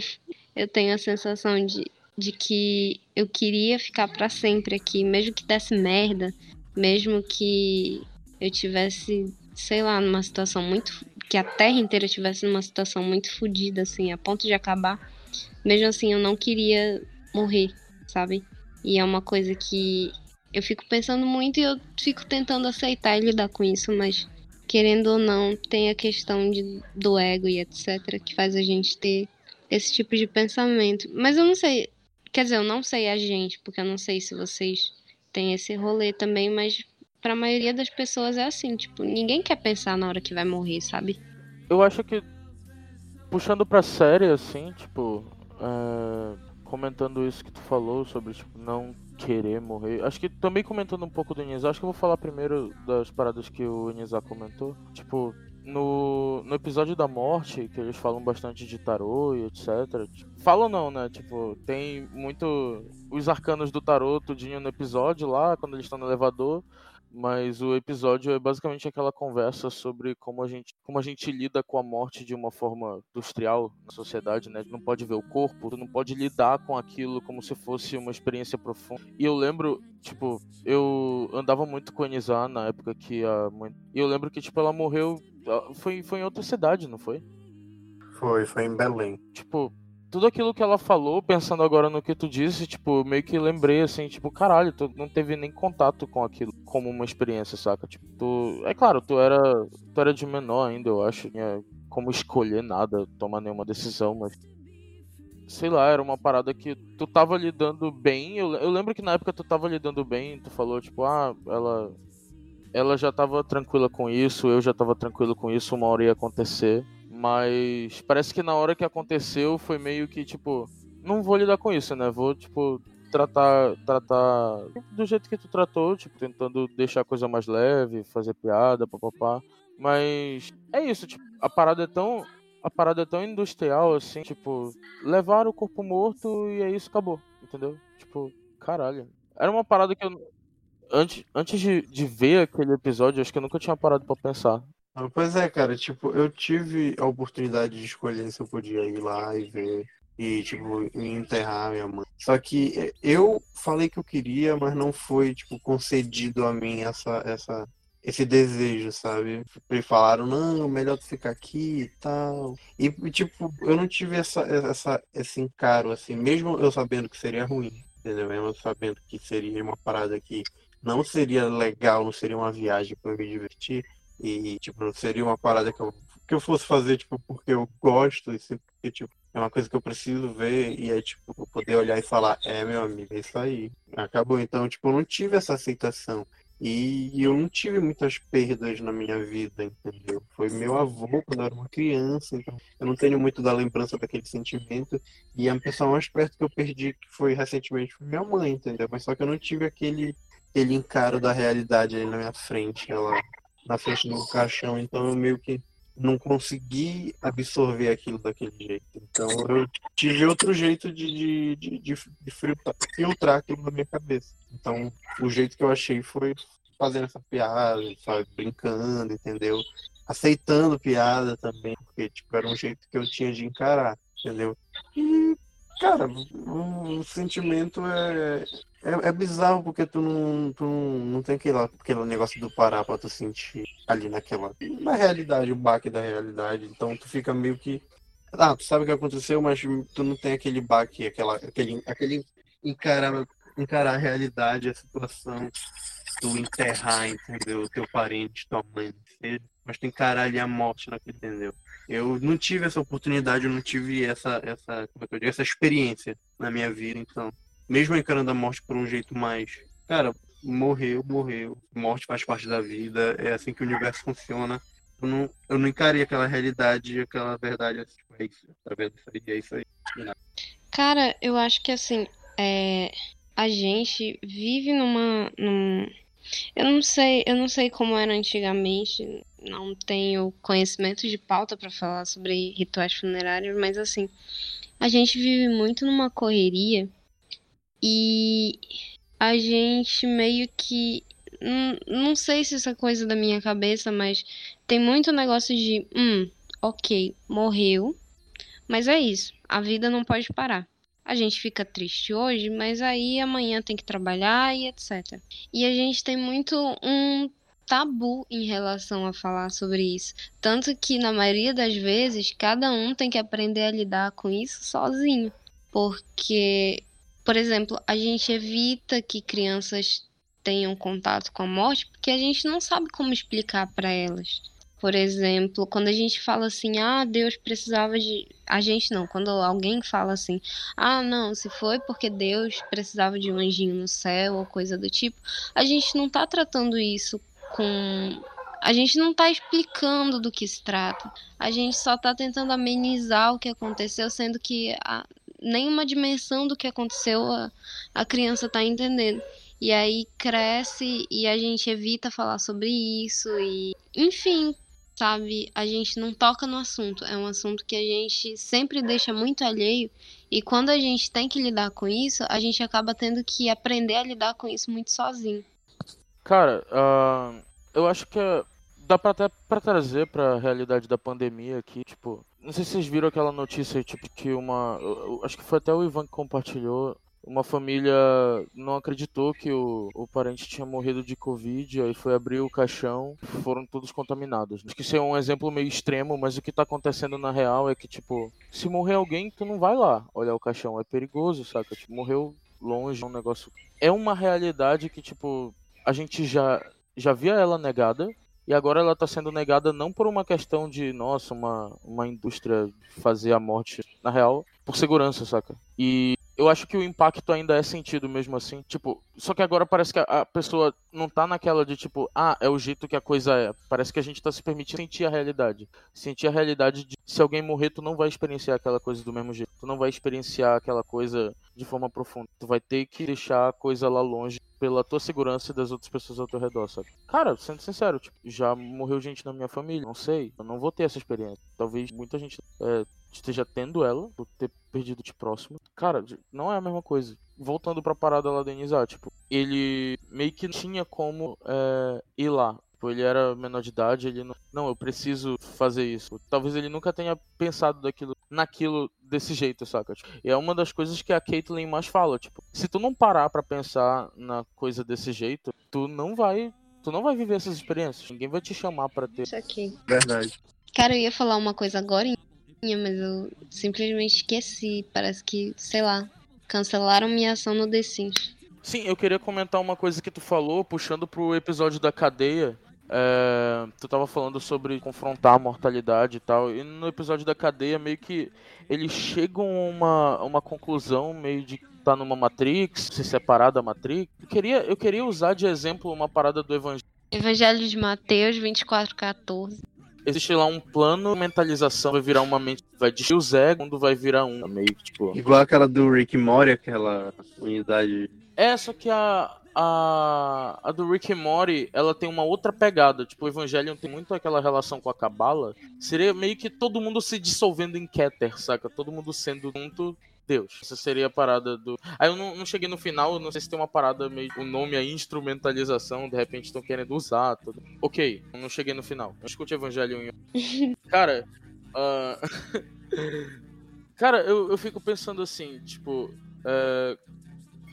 Eu tenho a sensação de, de que eu queria ficar para sempre aqui, mesmo que desse merda, mesmo que eu tivesse, sei lá, numa situação muito que a terra inteira tivesse numa situação muito fodida assim, a ponto de acabar. Mesmo assim, eu não queria morrer sabe? E é uma coisa que eu fico pensando muito e eu fico tentando aceitar e lidar com isso, mas querendo ou não, tem a questão de, do ego e etc. que faz a gente ter esse tipo de pensamento. Mas eu não sei, quer dizer, eu não sei a gente, porque eu não sei se vocês têm esse rolê também, mas para a maioria das pessoas é assim, tipo, ninguém quer pensar na hora que vai morrer, sabe? Eu acho que puxando pra série, assim, tipo, é, comentando isso que tu falou sobre, tipo, não querer morrer. Acho que também comentando um pouco do Inizar, acho que eu vou falar primeiro das paradas que o Inizar comentou. Tipo, no, no episódio da morte, que eles falam bastante de tarô e etc. Tipo, falam não, né? Tipo, tem muito. Os arcanos do tarô tudinho no episódio lá, quando eles estão no elevador. Mas o episódio é basicamente aquela conversa sobre como a gente, como a gente lida com a morte de uma forma industrial na sociedade, né? Não pode ver o corpo, tu não pode lidar com aquilo como se fosse uma experiência profunda. E eu lembro, tipo, eu andava muito com a Enizá na época que a mãe. E eu lembro que, tipo, ela morreu. Foi, foi em outra cidade, não foi? Foi, foi em Belém. Tipo, tudo aquilo que ela falou, pensando agora no que tu disse, tipo, meio que lembrei assim, tipo, caralho, tu não teve nem contato com aquilo como uma experiência, saca? Tipo, tu. É claro, tu era. Tu era de menor ainda, eu acho. Tinha como escolher nada, tomar nenhuma decisão, mas. Sei lá, era uma parada que tu tava lidando bem. Eu, eu lembro que na época tu tava lidando bem, tu falou, tipo, ah, ela. Ela já tava tranquila com isso, eu já tava tranquilo com isso, uma hora ia acontecer. Mas parece que na hora que aconteceu foi meio que tipo, não vou lidar com isso, né? Vou, tipo, tratar tratar do jeito que tu tratou, tipo, tentando deixar a coisa mais leve, fazer piada, papapá. Mas é isso, tipo, a parada é tão a parada é tão industrial assim, tipo, levar o corpo morto e é isso, acabou, entendeu? Tipo, caralho. Era uma parada que eu antes, antes de, de ver aquele episódio, acho que eu nunca tinha parado para pensar. Ah, pois é, cara, tipo, eu tive a oportunidade de escolher se eu podia ir lá e ver e, tipo, enterrar minha mãe. Só que eh, eu falei que eu queria, mas não foi, tipo, concedido a mim essa, essa, esse desejo, sabe? Eles falaram, não, melhor tu ficar aqui e tal. E, tipo, eu não tive essa, essa, esse encaro, assim, mesmo eu sabendo que seria ruim, entendeu? Mesmo sabendo que seria uma parada que não seria legal, não seria uma viagem para me divertir e, tipo, não seria uma parada que eu, que eu fosse fazer, tipo, porque eu gosto, e porque, tipo, é uma coisa que eu preciso ver, e aí, tipo, poder olhar e falar, é, meu amigo, é isso aí. Acabou. Então, tipo, eu não tive essa aceitação. E eu não tive muitas perdas na minha vida, entendeu? Foi meu avô quando eu era uma criança, então eu não tenho muito da lembrança daquele sentimento. E a pessoa mais perto que eu perdi, que foi recentemente, foi minha mãe, entendeu? Mas só que eu não tive aquele, aquele encaro da realidade ali na minha frente. Ela, na frente do caixão, então eu meio que não consegui absorver aquilo daquele jeito. Então eu tive outro jeito de, de, de, de filtrar aquilo na minha cabeça. Então o jeito que eu achei foi fazendo essa piada, sabe, brincando, entendeu? Aceitando piada também, porque tipo, era um jeito que eu tinha de encarar, entendeu? E, cara, o sentimento é, é, é, bizarro porque tu não, tu não, tem aquele, aquele negócio do parar pra tu sentir ali naquela. Na realidade, o baque da realidade. Então tu fica meio que. Ah, tu sabe o que aconteceu, mas tu não tem aquele baque, aquela, aquele, aquele encarar, encarar a realidade, a situação, tu enterrar, entendeu? Teu parente, tua mãe, mas tu encarar ali a morte entendeu? Eu não tive essa oportunidade, eu não tive essa, essa, como é que eu digo, essa experiência na minha vida, então mesmo encarando a morte por um jeito mais. Cara, morreu, morreu. Morte faz parte da vida, é assim que o universo funciona. Eu não, eu não encarei aquela realidade, aquela verdade, assim, tipo, é isso, tá vendo? É isso aí. Cara, eu acho que assim, é, a gente vive numa. Num, eu não sei, eu não sei como era antigamente, não tenho conhecimento de pauta para falar sobre rituais funerários, mas assim, a gente vive muito numa correria e a gente meio que. Não, não sei se isso é coisa da minha cabeça, mas tem muito negócio de. Hum, ok, morreu. Mas é isso. A vida não pode parar. A gente fica triste hoje, mas aí amanhã tem que trabalhar e etc. E a gente tem muito um tabu em relação a falar sobre isso. Tanto que, na maioria das vezes, cada um tem que aprender a lidar com isso sozinho. Porque por exemplo, a gente evita que crianças tenham contato com a morte porque a gente não sabe como explicar para elas. Por exemplo, quando a gente fala assim, ah, Deus precisava de. A gente não, quando alguém fala assim, ah, não, se foi porque Deus precisava de um anjinho no céu ou coisa do tipo, a gente não tá tratando isso com. A gente não tá explicando do que se trata. A gente só tá tentando amenizar o que aconteceu, sendo que a, nenhuma dimensão do que aconteceu a, a criança tá entendendo. E aí cresce e a gente evita falar sobre isso e enfim, sabe, a gente não toca no assunto. É um assunto que a gente sempre deixa muito alheio e quando a gente tem que lidar com isso, a gente acaba tendo que aprender a lidar com isso muito sozinho. Cara, uh, eu acho que é, dá pra até pra trazer pra realidade da pandemia aqui, tipo, não sei se vocês viram aquela notícia, tipo, que uma. Acho que foi até o Ivan que compartilhou. Uma família não acreditou que o, o parente tinha morrido de Covid, aí foi abrir o caixão foram todos contaminados. Acho que isso é um exemplo meio extremo, mas o que tá acontecendo na real é que, tipo, se morrer alguém, tu não vai lá olhar o caixão. É perigoso, saca? Tipo, morreu longe, é um negócio. É uma realidade que, tipo, a gente já, já via ela negada, e agora ela está sendo negada não por uma questão de, nossa, uma, uma indústria fazer a morte, na real, por segurança, saca? E eu acho que o impacto ainda é sentido mesmo assim. Tipo, só que agora parece que a, pessoa não tá naquela de tipo, ah, é o jeito que a coisa é. Parece que a gente tá se permitindo sentir a realidade. Sentir a realidade de se alguém morrer, tu não vai experienciar aquela coisa do mesmo jeito. Tu não vai experienciar aquela coisa de forma profunda. Tu vai ter que deixar a coisa lá longe pela tua segurança e das outras pessoas ao teu redor, sabe? Cara, sendo sincero, tipo, já morreu gente na minha família, não sei. Eu não vou ter essa experiência. Talvez muita gente é, esteja tendo ela, por ter perdido de próximo. Cara, não é a mesma coisa. Voltando pra parada lá do tipo, ele meio que tinha como é, ir lá. Tipo, ele era menor de idade, ele não. Não, eu preciso fazer isso. Talvez ele nunca tenha pensado daquilo, naquilo desse jeito, saca? Tipo, e é uma das coisas que a Caitlyn mais fala, tipo, se tu não parar para pensar na coisa desse jeito, tu não vai. Tu não vai viver essas experiências. Ninguém vai te chamar para ter. Isso aqui. Verdade. Cara, eu ia falar uma coisa agora mas eu simplesmente esqueci. Parece que, sei lá, cancelaram minha ação no The Sims. Sim, eu queria comentar uma coisa que tu falou, puxando pro episódio da cadeia. É, tu tava falando sobre confrontar a mortalidade e tal. E no episódio da cadeia, meio que eles chegam a uma, uma conclusão meio de tá numa Matrix, se separar da Matrix. Eu queria, eu queria usar de exemplo uma parada do Evangelho. Evangelho de Mateus 24,14 existe lá um plano, mentalização vai virar uma mente, vai destruir o Zé, quando vai virar um, meio que tipo. Igual aquela do Rick Mori, aquela unidade. É, só que a, a, a do Rick e Morty, ela tem uma outra pegada. Tipo, o Evangelion tem muito aquela relação com a Cabala. Seria meio que todo mundo se dissolvendo em Keter, saca? Todo mundo sendo junto Deus. Essa seria a parada do. Aí eu não, não, cheguei no final, não sei se tem uma parada meio. O nome é instrumentalização, de repente estão querendo usar. Tudo. Ok, não cheguei no final. Eu escutei Evangelho em. Cara. Uh... Cara, eu, eu fico pensando assim, tipo. Uh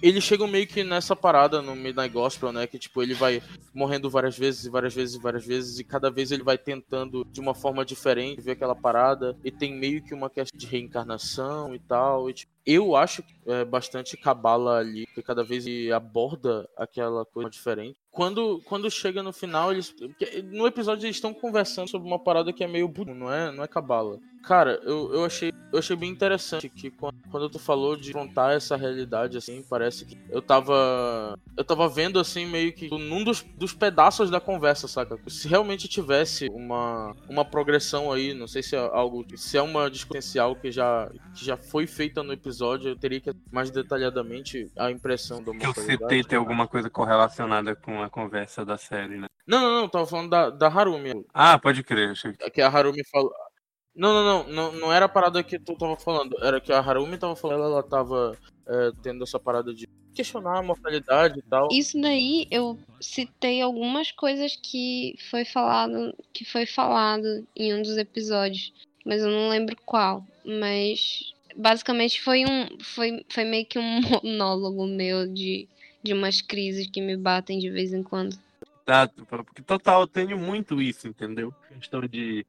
eles chegam meio que nessa parada no Midnight Gospel, né? Que tipo, ele vai morrendo várias vezes e várias vezes e várias vezes, e cada vez ele vai tentando de uma forma diferente ver aquela parada, e tem meio que uma questão de reencarnação e tal. E, tipo, eu acho é, bastante cabala ali, que cada vez aborda aquela coisa diferente. Quando, quando chega no final, eles. No episódio eles estão conversando sobre uma parada que é meio não é, não é cabala. Cara, eu, eu, achei, eu achei bem interessante que quando, quando tu falou de contar essa realidade, assim, parece que eu tava. Eu tava vendo, assim, meio que num dos, dos pedaços da conversa, saca? Se realmente tivesse uma, uma progressão aí, não sei se é algo. Se é uma discussão que já, que já foi feita no episódio, eu teria que mais detalhadamente a impressão do Que eu citei ter alguma coisa correlacionada com a conversa da série, né? Não, não, não, tava falando da, da Harumi. Ah, pode crer, achei que. Que a Harumi falou. Não, não, não, não, não era a parada que tu tava falando. Era que a Harumi tava falando, ela tava é, tendo essa parada de questionar a mortalidade e tal. Isso daí eu citei algumas coisas que foi falado, que foi falado em um dos episódios, mas eu não lembro qual. Mas basicamente foi um, foi, foi meio que um monólogo meu de, de umas crises que me batem de vez em quando. Exato, porque total eu tenho muito isso, entendeu? Questão de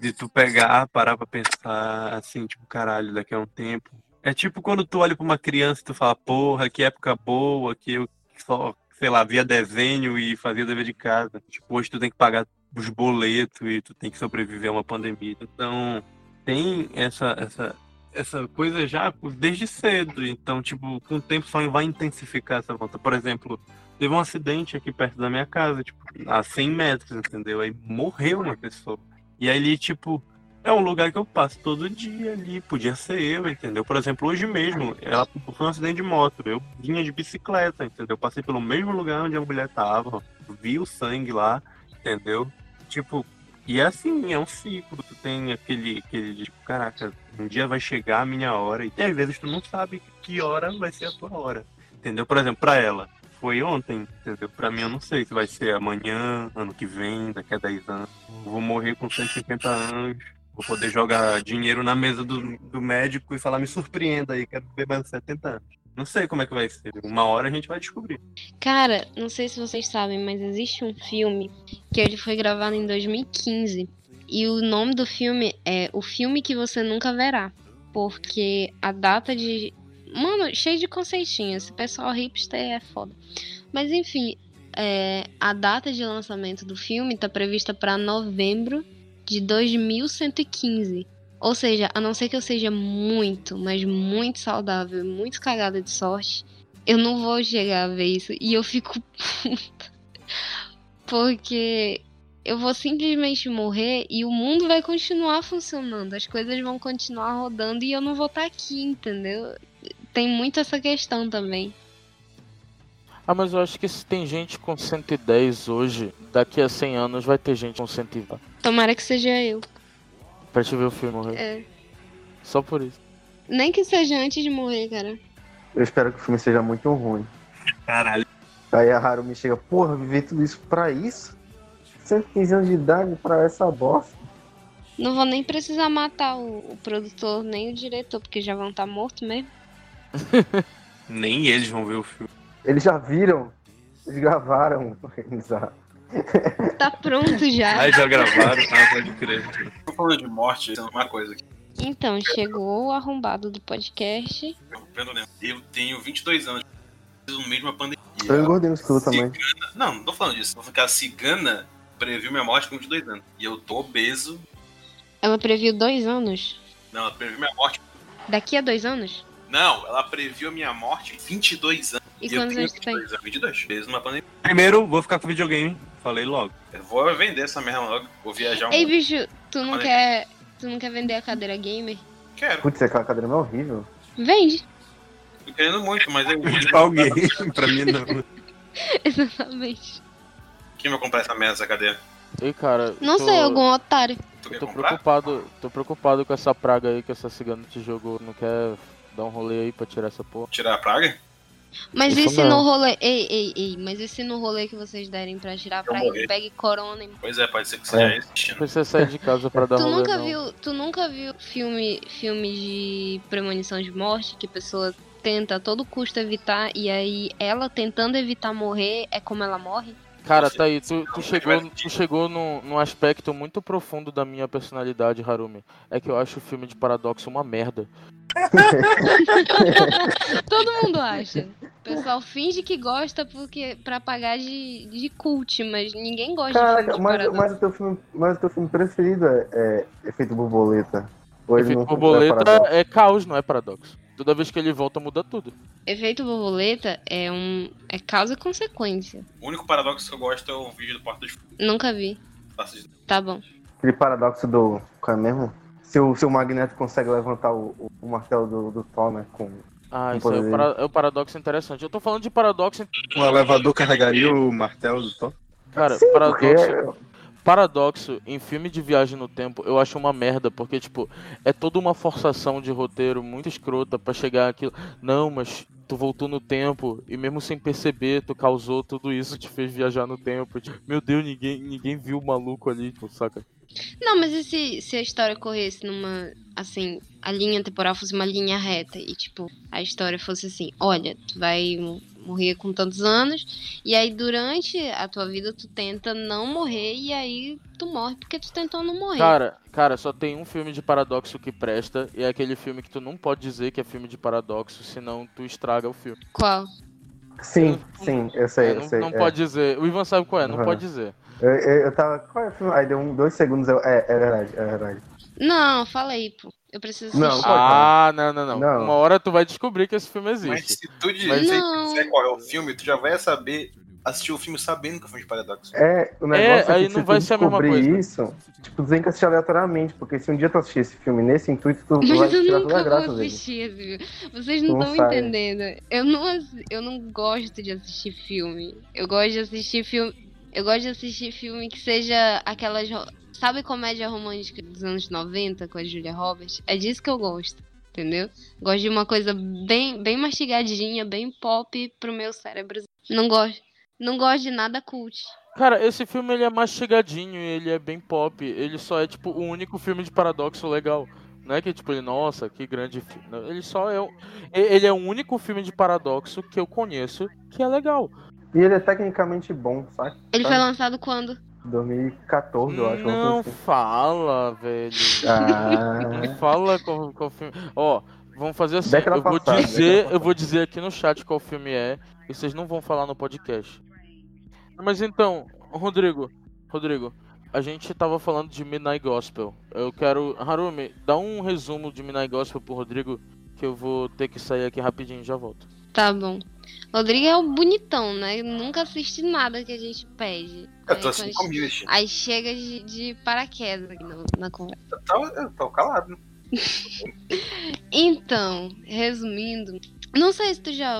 de tu pegar, parar pra pensar assim, tipo, caralho, daqui a um tempo. É tipo quando tu olha pra uma criança e tu fala, porra, que época boa, que eu só, sei lá, via desenho e fazia dever de casa. Tipo, hoje tu tem que pagar os boletos e tu tem que sobreviver a uma pandemia. Então, tem essa, essa, essa coisa já desde cedo. Então, tipo, com o tempo só vai intensificar essa volta. Por exemplo, teve um acidente aqui perto da minha casa, tipo, a 100 metros, entendeu? Aí morreu uma pessoa. E aí, tipo, é um lugar que eu passo todo dia ali. Podia ser eu, entendeu? Por exemplo, hoje mesmo, ela foi um acidente de moto. Eu vinha de bicicleta, entendeu? Eu passei pelo mesmo lugar onde a mulher tava, vi o sangue lá, entendeu? Tipo, e é assim, é um ciclo. Tu tem aquele, aquele tipo, caraca, um dia vai chegar a minha hora. E às vezes tu não sabe que hora vai ser a tua hora. Entendeu? Por exemplo, pra ela, foi ontem, entendeu? Pra mim eu não sei se vai ser amanhã, ano que vem, daqui a 10 anos. Eu vou morrer com 150 anos. Vou poder jogar dinheiro na mesa do, do médico e falar, me surpreenda aí, quero viver mais 70 anos. Não sei como é que vai ser. Uma hora a gente vai descobrir. Cara, não sei se vocês sabem, mas existe um filme que ele foi gravado em 2015. E o nome do filme é O Filme que Você Nunca Verá. Porque a data de. Mano, cheio de conceitinho. Esse pessoal hipster é foda. Mas enfim, é, a data de lançamento do filme tá prevista para novembro de 2115. Ou seja, a não ser que eu seja muito, mas muito saudável, muito cagada de sorte, eu não vou chegar a ver isso. E eu fico puta. Porque eu vou simplesmente morrer e o mundo vai continuar funcionando. As coisas vão continuar rodando e eu não vou estar aqui, entendeu? Tem muito essa questão também. Ah, mas eu acho que se tem gente com 110 hoje, daqui a 100 anos vai ter gente com 120. Tomara que seja eu. Pra te ver o filme morrer. É. Só por isso. Nem que seja antes de morrer, cara. Eu espero que o filme seja muito ruim. Caralho. Aí a Haru me chega, porra, viver tudo isso pra isso? 115 anos de idade pra essa bosta. Não vou nem precisar matar o, o produtor nem o diretor, porque já vão estar mortos mesmo. Nem eles vão ver o filme. Eles já viram, eles gravaram. Exato. Tá pronto já. Aí já gravaram, tá? Pode crer. Tô falando de morte, tem uma coisa aqui. Então, chegou o arrombado do podcast. Eu, tenho 22 anos. No meio de uma pandemia. Eu engordei uns quilos também. Não, não tô falando disso. Que a cigana previu minha morte com 22 anos. E eu tô obeso. Ela previu dois anos. Não, ela previu minha morte. Daqui a dois anos? Não, ela previu a minha morte com 22 anos. E eu quantos tenho anos tu tem? 22 anos. 22. Obeso numa pandemia. Primeiro, vou ficar com videogame. Falei logo. Eu vou vender essa merda logo. Vou viajar um Ei, bicho, tu não Olha. quer. Tu não quer vender a cadeira gamer? Quero. Putz, aquela cadeira é horrível. Vende. Tô querendo muito, mas eu. Pra alguém. pra mim, não. Exatamente. Quem vai comprar essa merda, essa cadeira? E cara. Não tô- sei, algum otário. Tu Eu tô comprar? preocupado, tô preocupado com essa praga aí que essa cigana te jogou. Não quer dar um rolê aí pra tirar essa porra? Tirar a praga? Mas Isso e se não. no rolê. Ei, ei, ei, mas e se no rolê que vocês derem pra tirar pra ele pegue corona? hein? Pois é, pode ser que seja É. esse Não destino. precisa sair de casa pra dar Tu rolê, nunca não. viu. Tu nunca viu filme, filme de premonição de morte que a pessoa tenta a todo custo evitar e aí ela tentando evitar morrer é como ela morre? Cara, tá aí, tu, tu chegou, tu chegou num, num aspecto muito profundo da minha personalidade, Harumi. É que eu acho o filme de Paradoxo uma merda. Todo mundo acha. O pessoal finge que gosta porque para pagar de, de cult, mas ninguém gosta de Caraca, filme de mas, paradoxo. mas, o teu filme, mas o teu filme preferido é, é Efeito Borboleta. Efeito não- borboleta não é é caos, não é paradoxo. Toda vez que ele volta, muda tudo. Efeito borboleta é um é causa e consequência. O único paradoxo que eu gosto é o vídeo do Porta dos. Nunca vi. Tá bom. Aquele paradoxo do. Qual é mesmo? Se o, se o Magneto consegue levantar o, o- o martelo do, do Thor, né? Com... Ah, isso é para- é o paradoxo interessante. Eu tô falando de paradoxo, Um elevador carregaria o martelo do Thor? cara, Sim, paradoxo. porque Paradoxo em filme de viagem no tempo, eu acho uma merda, porque, tipo, é toda uma forçação de roteiro muito escrota pra chegar aquilo. Não, mas tu voltou no tempo e mesmo sem perceber, tu causou tudo isso, te fez viajar no tempo. Tipo, meu Deus, ninguém, ninguém viu o maluco ali, tipo, saca? Não, mas e se, se a história corresse numa. Assim, a linha temporal fosse uma linha reta e, tipo, a história fosse assim: olha, tu vai morrer com tantos anos, e aí durante a tua vida tu tenta não morrer, e aí tu morre porque tu tentou não morrer. Cara, cara, só tem um filme de paradoxo que presta, e é aquele filme que tu não pode dizer que é filme de paradoxo, senão tu estraga o filme. Qual? Sim, sim, eu sei, É, eu não sei. não é. pode dizer. O Ivan sabe qual é, não Aham. pode dizer. Eu, eu, eu tava. Qual é o filme? Aí deu um, dois segundos. Eu, é, é verdade, é verdade. Não, fala aí, pô. Eu preciso Não, assistir. pode. Ah, não, não, não, Não. Uma hora tu vai descobrir que esse filme Mas existe. se tu dizer, Mas- Não. disser qual é o filme, tu já vai saber assistir o filme sabendo que é um filme de paradoxo. É, o negócio é, aí que não se vai ser a mesma descobrir coisa. isso, tipo, tu tem que assistir aleatoriamente, porque se um dia tu assistir esse filme nesse intuito, tu vai Mas eu tirar toda a vou assistir esse filme. Vocês não não estão entendendo. Eu não, eu não gosto de assistir filme. Eu gosto de assistir filme. Eu gosto de assistir filme que seja aquelas. Sabe comédia romântica dos anos 90 com a Julia Roberts? É disso que eu gosto. Entendeu? Gosto de uma coisa bem, bem mastigadinha, bem pop pro meu cérebro. Não gosto. Não gosto de nada cult. Cara, esse filme ele é mastigadinho, ele é bem pop. Ele só é tipo o único filme de paradoxo legal. Não é que tipo ele, nossa, que grande filme. Ele só é. o- Ele é o único filme de paradoxo que eu conheço que é legal. E ele é tecnicamente bom, sabe? Ele foi lançado quando? 2014, eu acho. Não assim. fala, velho. Ah, fala qual, qual filme. Ó, vamos fazer assim. Década eu vou passada, dizer, eu vou dizer aqui no chat qual filme é e vocês não vão falar no podcast. Mas então, Rodrigo, Rodrigo, a gente tava falando de Midnight Gospel. Eu quero, Harumi, dá um resumo de Midnight Gospel pro Rodrigo que eu vou ter que sair aqui rapidinho e já volto. Tá bom. Rodrigo é o bonitão, né? Nunca assiste nada que a gente pede. Eu Aí tô assim comigo, gente. Aí chega de, de paraquedas aqui no- na conversa. Eu tô, eu tô calado. Então, resumindo, não sei se tu já,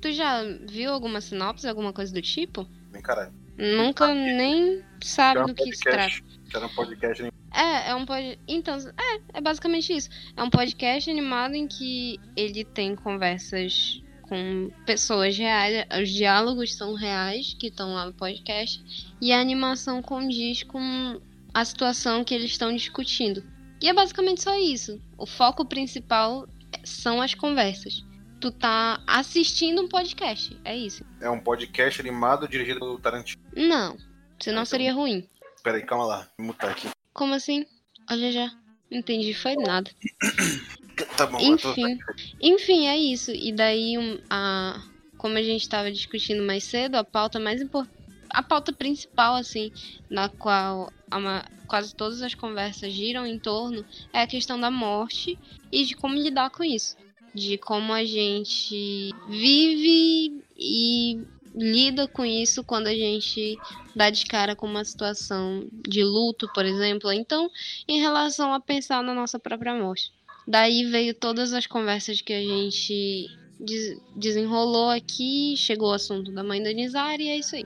tu já viu alguma sinopse, alguma coisa do tipo? Bem caralho. Nunca nem sabe do que se trata. Que era um podcast. É, é um pod... Então, é, é basicamente isso. É um podcast animado em que ele tem conversas com pessoas reais, os diálogos são reais que estão lá no podcast e a animação condiz com a situação que eles estão discutindo. E é basicamente só isso. O foco principal são as conversas. Tu tá assistindo um podcast, é isso. É um podcast animado dirigido pelo Tarantino. Não, senão seria ruim. Peraí, calma lá. Vou mutar aqui. Como assim? Olha já. Entendi, foi nada. Tá bom, eu tô... Enfim, enfim, é isso. E daí, um, a, como a gente estava discutindo mais cedo, a pauta mais importante, a pauta principal, assim, na qual a ma- quase todas as conversas giram em torno, é a questão da morte e de como lidar com isso. De como a gente vive e lida com isso quando a gente dá de cara com uma situação de luto, por exemplo. Então, em relação a pensar na nossa própria morte. Daí veio todas as conversas que a gente des- desenrolou aqui, chegou o assunto da mãe da Nizar e é isso aí.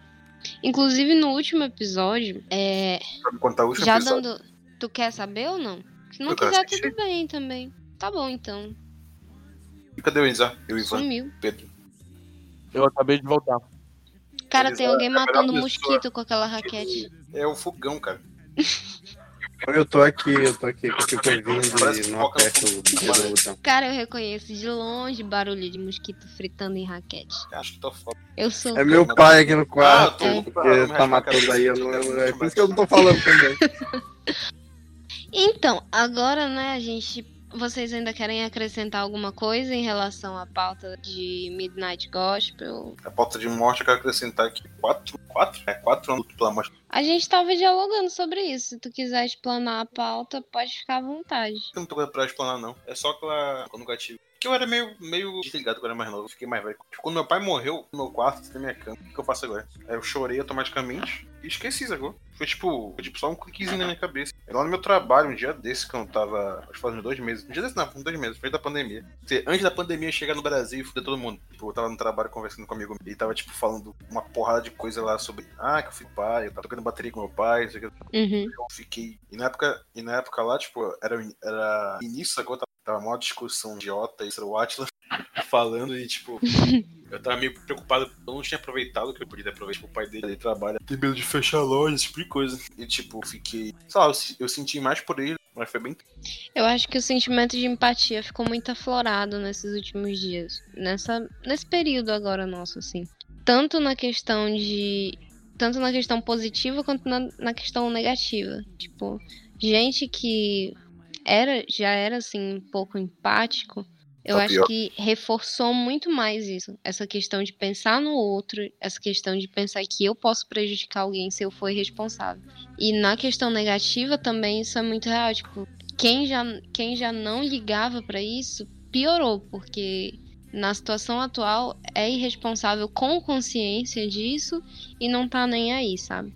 Inclusive no último episódio, é, contar o último já episódio. dando. Tu quer saber ou não? Se não Eu quiser, assistir. tudo bem também. Tá bom então. Cadê o Isa? Eu, Ivan, Sumiu. Pedro. Eu acabei de voltar. Cara, Eles tem é alguém melhor matando mosquito com aquela raquete. É o fogão, cara. Eu tô aqui, eu tô aqui, que eu Parece ouvindo e não aperto o botão. Cara, eu reconheço de longe barulho de mosquito fritando em raquete. Acho que tô foda. Eu sou. É meu pai aqui no quarto, Ah, tô- porque eu tá matando aí, eu não, quero é por isso que eu não tô falando também. Então, agora, né, a gente. Vocês ainda querem acrescentar alguma coisa em relação à pauta de Midnight Gospel? A pauta de morte eu quero acrescentar aqui. Quatro? Quatro? É, quatro anos pela morte. A gente tava dialogando sobre isso. Se tu quiser explanar a pauta, pode ficar à vontade. Eu não tô coisa pra explanar, não. É só aquela. Quando eu tive. Porque eu era meio, meio desligado quando eu era mais novo. Eu fiquei mais velho. Quando meu pai morreu no meu quarto, na minha cama, o que eu faço agora? Aí eu chorei automaticamente esqueci, sacou? Foi tipo, foi tipo só um cliquezinho na minha cabeça. Lá no meu trabalho, um dia desse que eu tava. Acho que faz uns dois meses. Um dia desse não, uns dois meses, foi da pandemia. Antes da pandemia chegar no Brasil e fuder todo mundo. Tipo, eu tava no trabalho conversando comigo e tava, tipo, falando uma porrada de coisa lá sobre. Ah, que eu fui pai, eu tava tocando bateria com meu pai, não sei o que. Uhum. Eu fiquei. E na época, e na época lá, tipo, era, era início agora, tava, tava uma discussão idiota, isso era o Atlas falando e, tipo, eu tava meio preocupado, eu não tinha aproveitado o que eu podia ter aproveitado. Tipo, o pai dele ele trabalha, tem medo de fechar a loja, esse tipo de coisa. E, tipo, fiquei. Sei lá, eu, eu senti mais por ele, mas foi bem. Eu acho que o sentimento de empatia ficou muito aflorado nesses últimos dias. Nessa, nesse período agora nosso, assim. Tanto na questão de. Tanto na questão positiva quanto na, na questão negativa. Tipo, gente que era, já era assim, um pouco empático, Eu Tá acho pior. que reforçou muito mais isso. Essa questão de pensar no outro, essa questão de pensar que eu posso prejudicar alguém se eu for irresponsável. E na questão negativa também isso é muito real. Tipo, quem já, quem já não ligava pra isso piorou, porque na situação atual é irresponsável com consciência disso e não tá nem aí, sabe?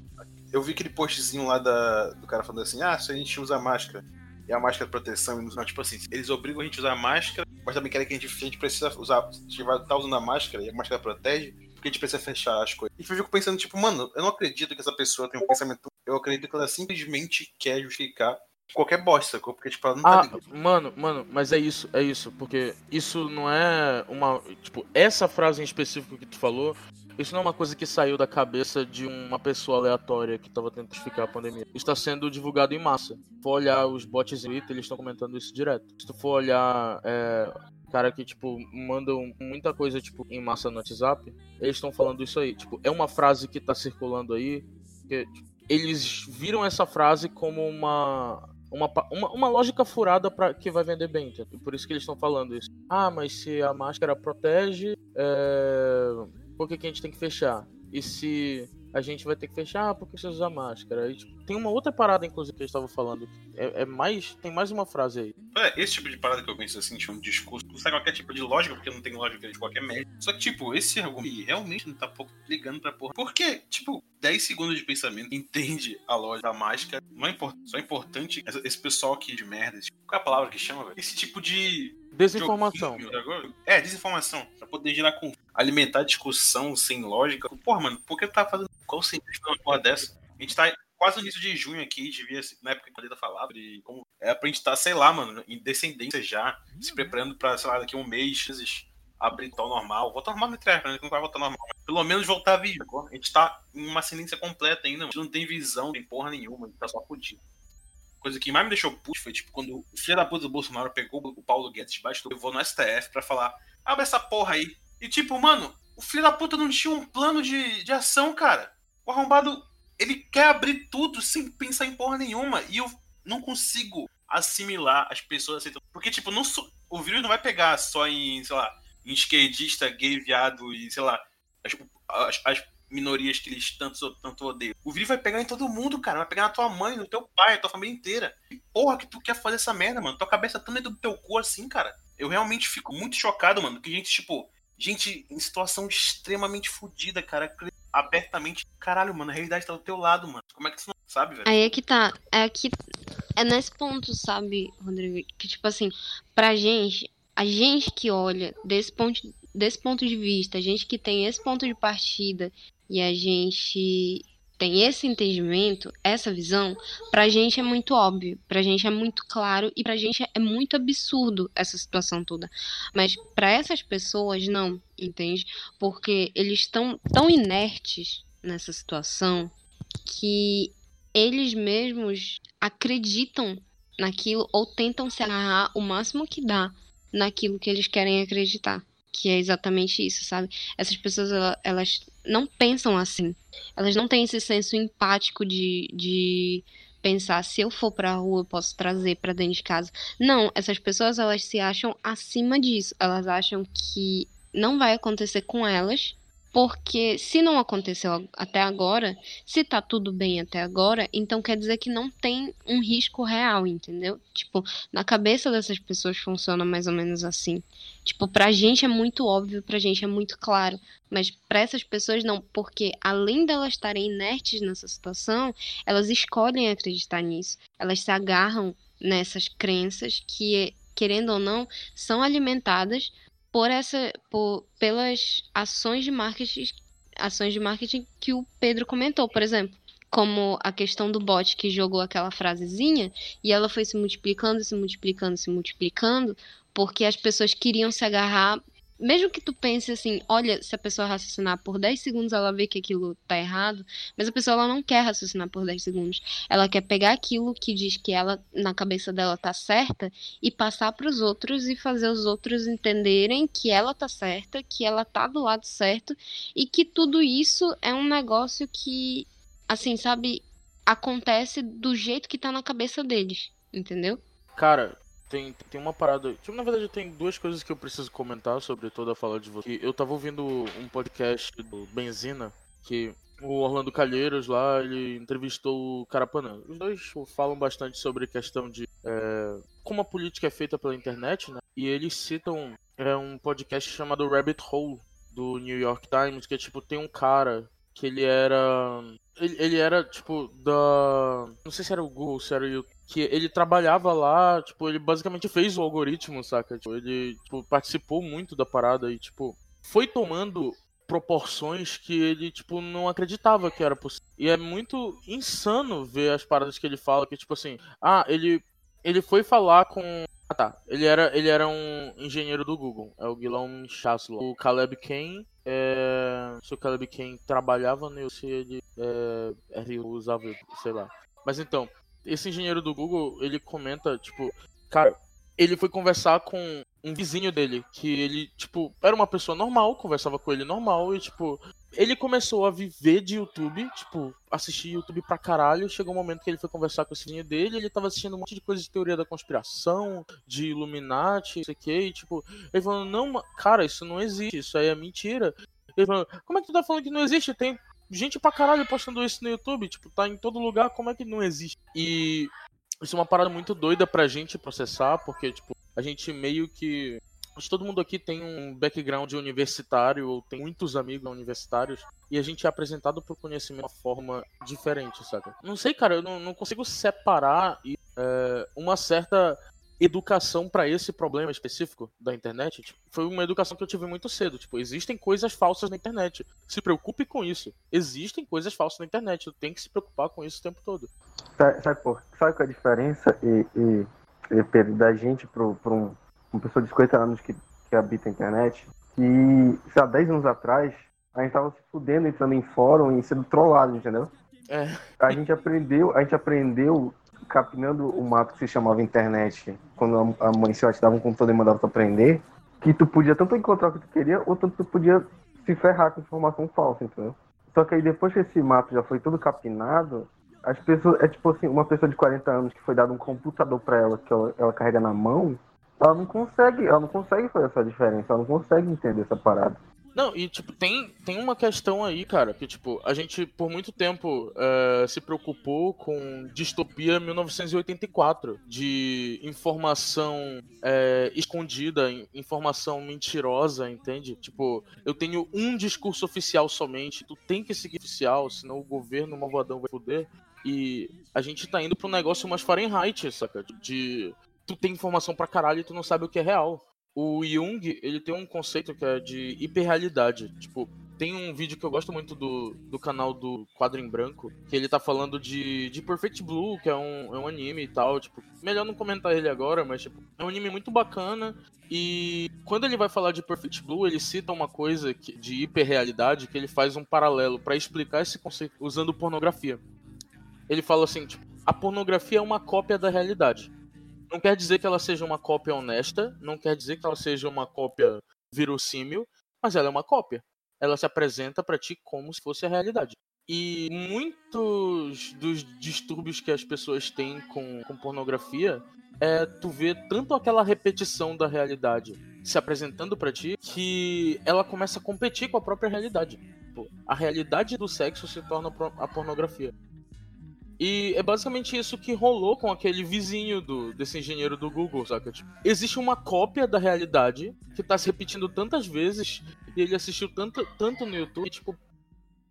Eu vi aquele postzinho lá da, do cara falando assim: ah, se a gente usa máscara e a máscara de proteção, e não, tipo assim, eles obrigam a gente a usar máscara, mas também querem que a gente, a gente precisa usar, a gente vai estar usando a máscara e a máscara protege, porque a gente precisa fechar as coisas. E eu fico pensando, tipo, mano, eu não acredito que essa pessoa tem um pensamento. Eu acredito que ela simplesmente quer justificar qualquer bosta? Porque, tipo, ela não tá Ah, ligando. mano, mano, mas é isso, é isso, porque isso não é uma. Tipo, essa frase em específico que tu falou, isso não é uma coisa que saiu da cabeça de uma pessoa aleatória que tava tentando justificar a pandemia. Isso tá sendo divulgado em massa. Se for olhar os bots no Twitter, eles estão comentando isso direto. Se tu for olhar. É, cara que, tipo, mandam muita coisa, tipo, em massa no WhatsApp, eles estão falando isso aí. Tipo, é uma frase que tá circulando aí, que tipo, eles viram essa frase como uma uma, uma, uma lógica furada para que vai vender bem, entendeu? Por isso que eles estão falando isso. Ah, mas se a máscara protege, é... por que, que a gente tem que fechar? E se a gente vai ter que fechar, ah, porque você usa máscara? Aí, tipo, tem uma outra parada, inclusive, que eles estavam falando. É, é mais. Tem mais uma frase aí. É, esse tipo de parada que eu penso assim, tipo, um discurso, não sai qualquer tipo de lógica, porque não tem lógica de qualquer merda. Só que, tipo, esse argumento realmente não tá pouco ligando pra porra. Porque, tipo, 10 segundos de pensamento entende a lógica da máscara. Não é importante, só é importante esse pessoal aqui de merda. Tipo, qual é a palavra que chama, velho? Esse tipo de. Desinformação. É, desinformação. Pra poder gerar com. alimentar discussão sem lógica. Porra, mano, por que tá fazendo. Qual sentido uma porra dessa? A gente tá quase no início de junho aqui, devia na época que a falava, de como é pra gente estar, sei lá, mano, em descendência já, se preparando pra, sei lá, daqui um mês, abrir tal normal. Voltar normal entre aspas, né? Não vai voltar normal. Pelo menos voltar sacou? A gente tá em uma ascendência completa ainda, mano. A gente não tem visão, tem porra nenhuma, a gente tá só fudido. Coisa que mais me deixou puto foi, tipo, quando o filho da puta do Bolsonaro pegou o Paulo Guedes debaixo do levou no STF pra falar, abre essa porra aí. E tipo, mano, o filho da puta não tinha um plano de, de ação, cara. O arrombado, ele quer abrir tudo sem pensar em porra nenhuma. E eu não consigo assimilar as pessoas aceitando. Porque, tipo, não o vírus não vai pegar só em, sei lá, em esquerdista, gay, viado e, sei lá, as, as- as minorias que eles tanto, tanto odeiam. O vírus vai pegar em todo mundo, cara. Vai pegar na tua mãe, no teu pai, na tua família inteira. Que porra que tu quer fazer essa merda, mano? Tua cabeça tá dentro do teu cu assim, cara. Eu realmente fico muito chocado, mano. Que gente, tipo, gente em situação extremamente fodida, cara. Abertamente. Caralho, mano, a realidade tá do teu lado, mano. Como é que tu não sabe, velho? Aí é que tá. É que é nesse ponto, sabe, Rodrigo? Que tipo assim, pra gente, a gente que olha desse ponto, desse ponto de vista, a gente que tem esse ponto de partida e a gente tem esse entendimento, essa visão, pra gente é muito óbvio, pra gente é muito claro e pra gente é muito absurdo essa situação toda. Mas pra essas pessoas não, entende? Porque eles estão tão inertes nessa situação que eles mesmos acreditam naquilo ou tentam se agarrar o máximo que dá naquilo que eles querem acreditar. Que é exatamente isso, sabe? Essas pessoas, ela- elas não pensam assim. Elas não têm esse senso empático de, de pensar, se eu for pra rua, eu posso trazer pra dentro de casa. Não, essas pessoas, elas se acham acima disso. Elas acham que não vai acontecer com elas, porque se não aconteceu até agora, se tá tudo bem até agora, então quer dizer que não tem um risco real, entendeu? Tipo, na cabeça dessas pessoas funciona mais ou menos assim. Tipo, pra gente é muito óbvio, pra gente é muito claro, mas pra essas pessoas não, porque além delas estarem inertes nessa situação, elas escolhem acreditar nisso. Elas se agarram nessas crenças que, querendo ou não, são alimentadas por essa por, pelas ações de marketing ações de marketing que o Pedro comentou, por exemplo, como a questão do bot que jogou aquela frasezinha e ela foi se multiplicando, se multiplicando, se multiplicando, porque as pessoas queriam se agarrar mesmo que tu pense assim, olha, se a pessoa raciocinar por 10 segundos, ela vê que aquilo tá errado, mas a pessoa ela não quer raciocinar por 10 segundos. Ela quer pegar aquilo que diz que ela na cabeça dela tá certa e passar para os outros e fazer os outros entenderem que ela tá certa, que ela tá do lado certo e que tudo isso é um negócio que, assim, sabe, acontece do jeito que tá na cabeça deles, entendeu? Cara, tem, tem uma parada. Tipo, na verdade, tem duas coisas que eu preciso comentar sobre toda a fala de você. Eu tava ouvindo um podcast do Benzina, que o Orlando Calheiros lá, ele entrevistou o Carapanã. Os dois falam bastante sobre questão de é, como a política é feita pela internet, né? E eles citam é, um podcast chamado Rabbit Hole, do New York Times, que é tipo, tem um cara que ele era. Ele, ele era, tipo, da. Não sei se era o Google, se era o YouTube que ele trabalhava lá, tipo, ele basicamente fez o algoritmo, saca? Tipo, ele tipo, participou muito da parada e, tipo, foi tomando proporções que ele, tipo, não acreditava que era possível. E é muito insano ver as paradas que ele fala, que, tipo assim, ah, ele, ele foi falar com. Ah tá, ele era, ele era um engenheiro do Google, é o Guilherme Chaslow. O Caleb Kane, é... se o Caleb Kane trabalhava no se ele, é... ele usava, sei lá. Mas então, esse engenheiro do Google, ele comenta, tipo, cara, ele foi conversar com um vizinho dele, que ele, tipo, era uma pessoa normal, conversava com ele normal, e, tipo, ele começou a viver de YouTube, tipo, assistir YouTube pra caralho. Chegou um momento que ele foi conversar com esse vizinho dele, ele tava assistindo um monte de coisa de teoria da conspiração, de Illuminati, não sei o que, e, tipo, ele falou, não, cara, isso não existe, isso aí é mentira. Ele falou, como é que tu tá falando que não existe? Tem gente pra caralho postando isso no YouTube, tipo, tá em todo lugar, como é que não existe? E isso é uma parada muito doida pra gente processar, porque, tipo, a gente meio que. Acho que todo mundo aqui tem um background universitário, ou tem muitos amigos universitários, e a gente é apresentado pro conhecimento de uma forma diferente, saca? Não sei, cara, eu não, não consigo separar é, uma certa educação para esse problema específico da internet tipo, foi uma educação que eu tive muito cedo. Tipo, existem coisas falsas na internet. Se preocupe com isso. Existem coisas falsas na internet. Tu tem que se preocupar com isso o tempo todo. Sabe, sabe, por, sabe qual é a diferença e, e, e da gente para um, uma pessoa de 50 anos que, que habita a internet? Que, sei lá, 10 anos atrás, a gente tava se fudendo entrando em fórum e sendo trollado, entendeu? É. A gente aprendeu, a gente aprendeu capinando o mato que se chamava internet, quando a mãe se te dava um computador e mandava tu aprender, que tu podia tanto encontrar o que tu queria, ou tanto tu podia se ferrar com informação falsa, entendeu? Só que aí depois que esse mato já foi todo capinado, as pessoas, é tipo assim, uma pessoa de 40 anos que foi dado um computador para ela, que ela, ela carrega na mão, ela não consegue, ela não consegue fazer essa diferença, ela não consegue entender essa parada. Não, e tipo, tem, tem uma questão aí, cara, que tipo, a gente por muito tempo uh, se preocupou com distopia 1984, de informação uh, escondida, informação mentirosa, entende? Tipo, eu tenho um discurso oficial somente, tu tem que seguir oficial, senão o governo malvadão vai poder. E a gente tá indo pra um negócio mais Fahrenheit, saca? De tu tem informação pra caralho e tu não sabe o que é real o Jung, ele tem um conceito que é de hiperrealidade. Tipo, tem um vídeo que eu gosto muito do, do canal do Quadro em Branco, que ele tá falando de, de Perfect Blue, que é um, é um anime e tal. Tipo, melhor não comentar ele agora, mas tipo, é um anime muito bacana. E quando ele vai falar de Perfect Blue, ele cita uma coisa que, de hiperrealidade que ele faz um paralelo para explicar esse conceito usando pornografia. Ele fala assim, tipo, a pornografia é uma cópia da realidade. Não quer dizer que ela seja uma cópia honesta, não quer dizer que ela seja uma cópia verossímil, mas ela é uma cópia. Ela se apresenta para ti como se fosse a realidade. E muitos dos distúrbios que as pessoas têm com, com pornografia é tu ver tanto aquela repetição da realidade se apresentando para ti que ela começa a competir com a própria realidade. A realidade do sexo se torna a pornografia. E é basicamente isso que rolou com aquele vizinho do, desse engenheiro do Google, saca? Tipo, existe uma cópia da realidade que tá se repetindo tantas vezes e ele assistiu tanto, tanto no YouTube, tipo,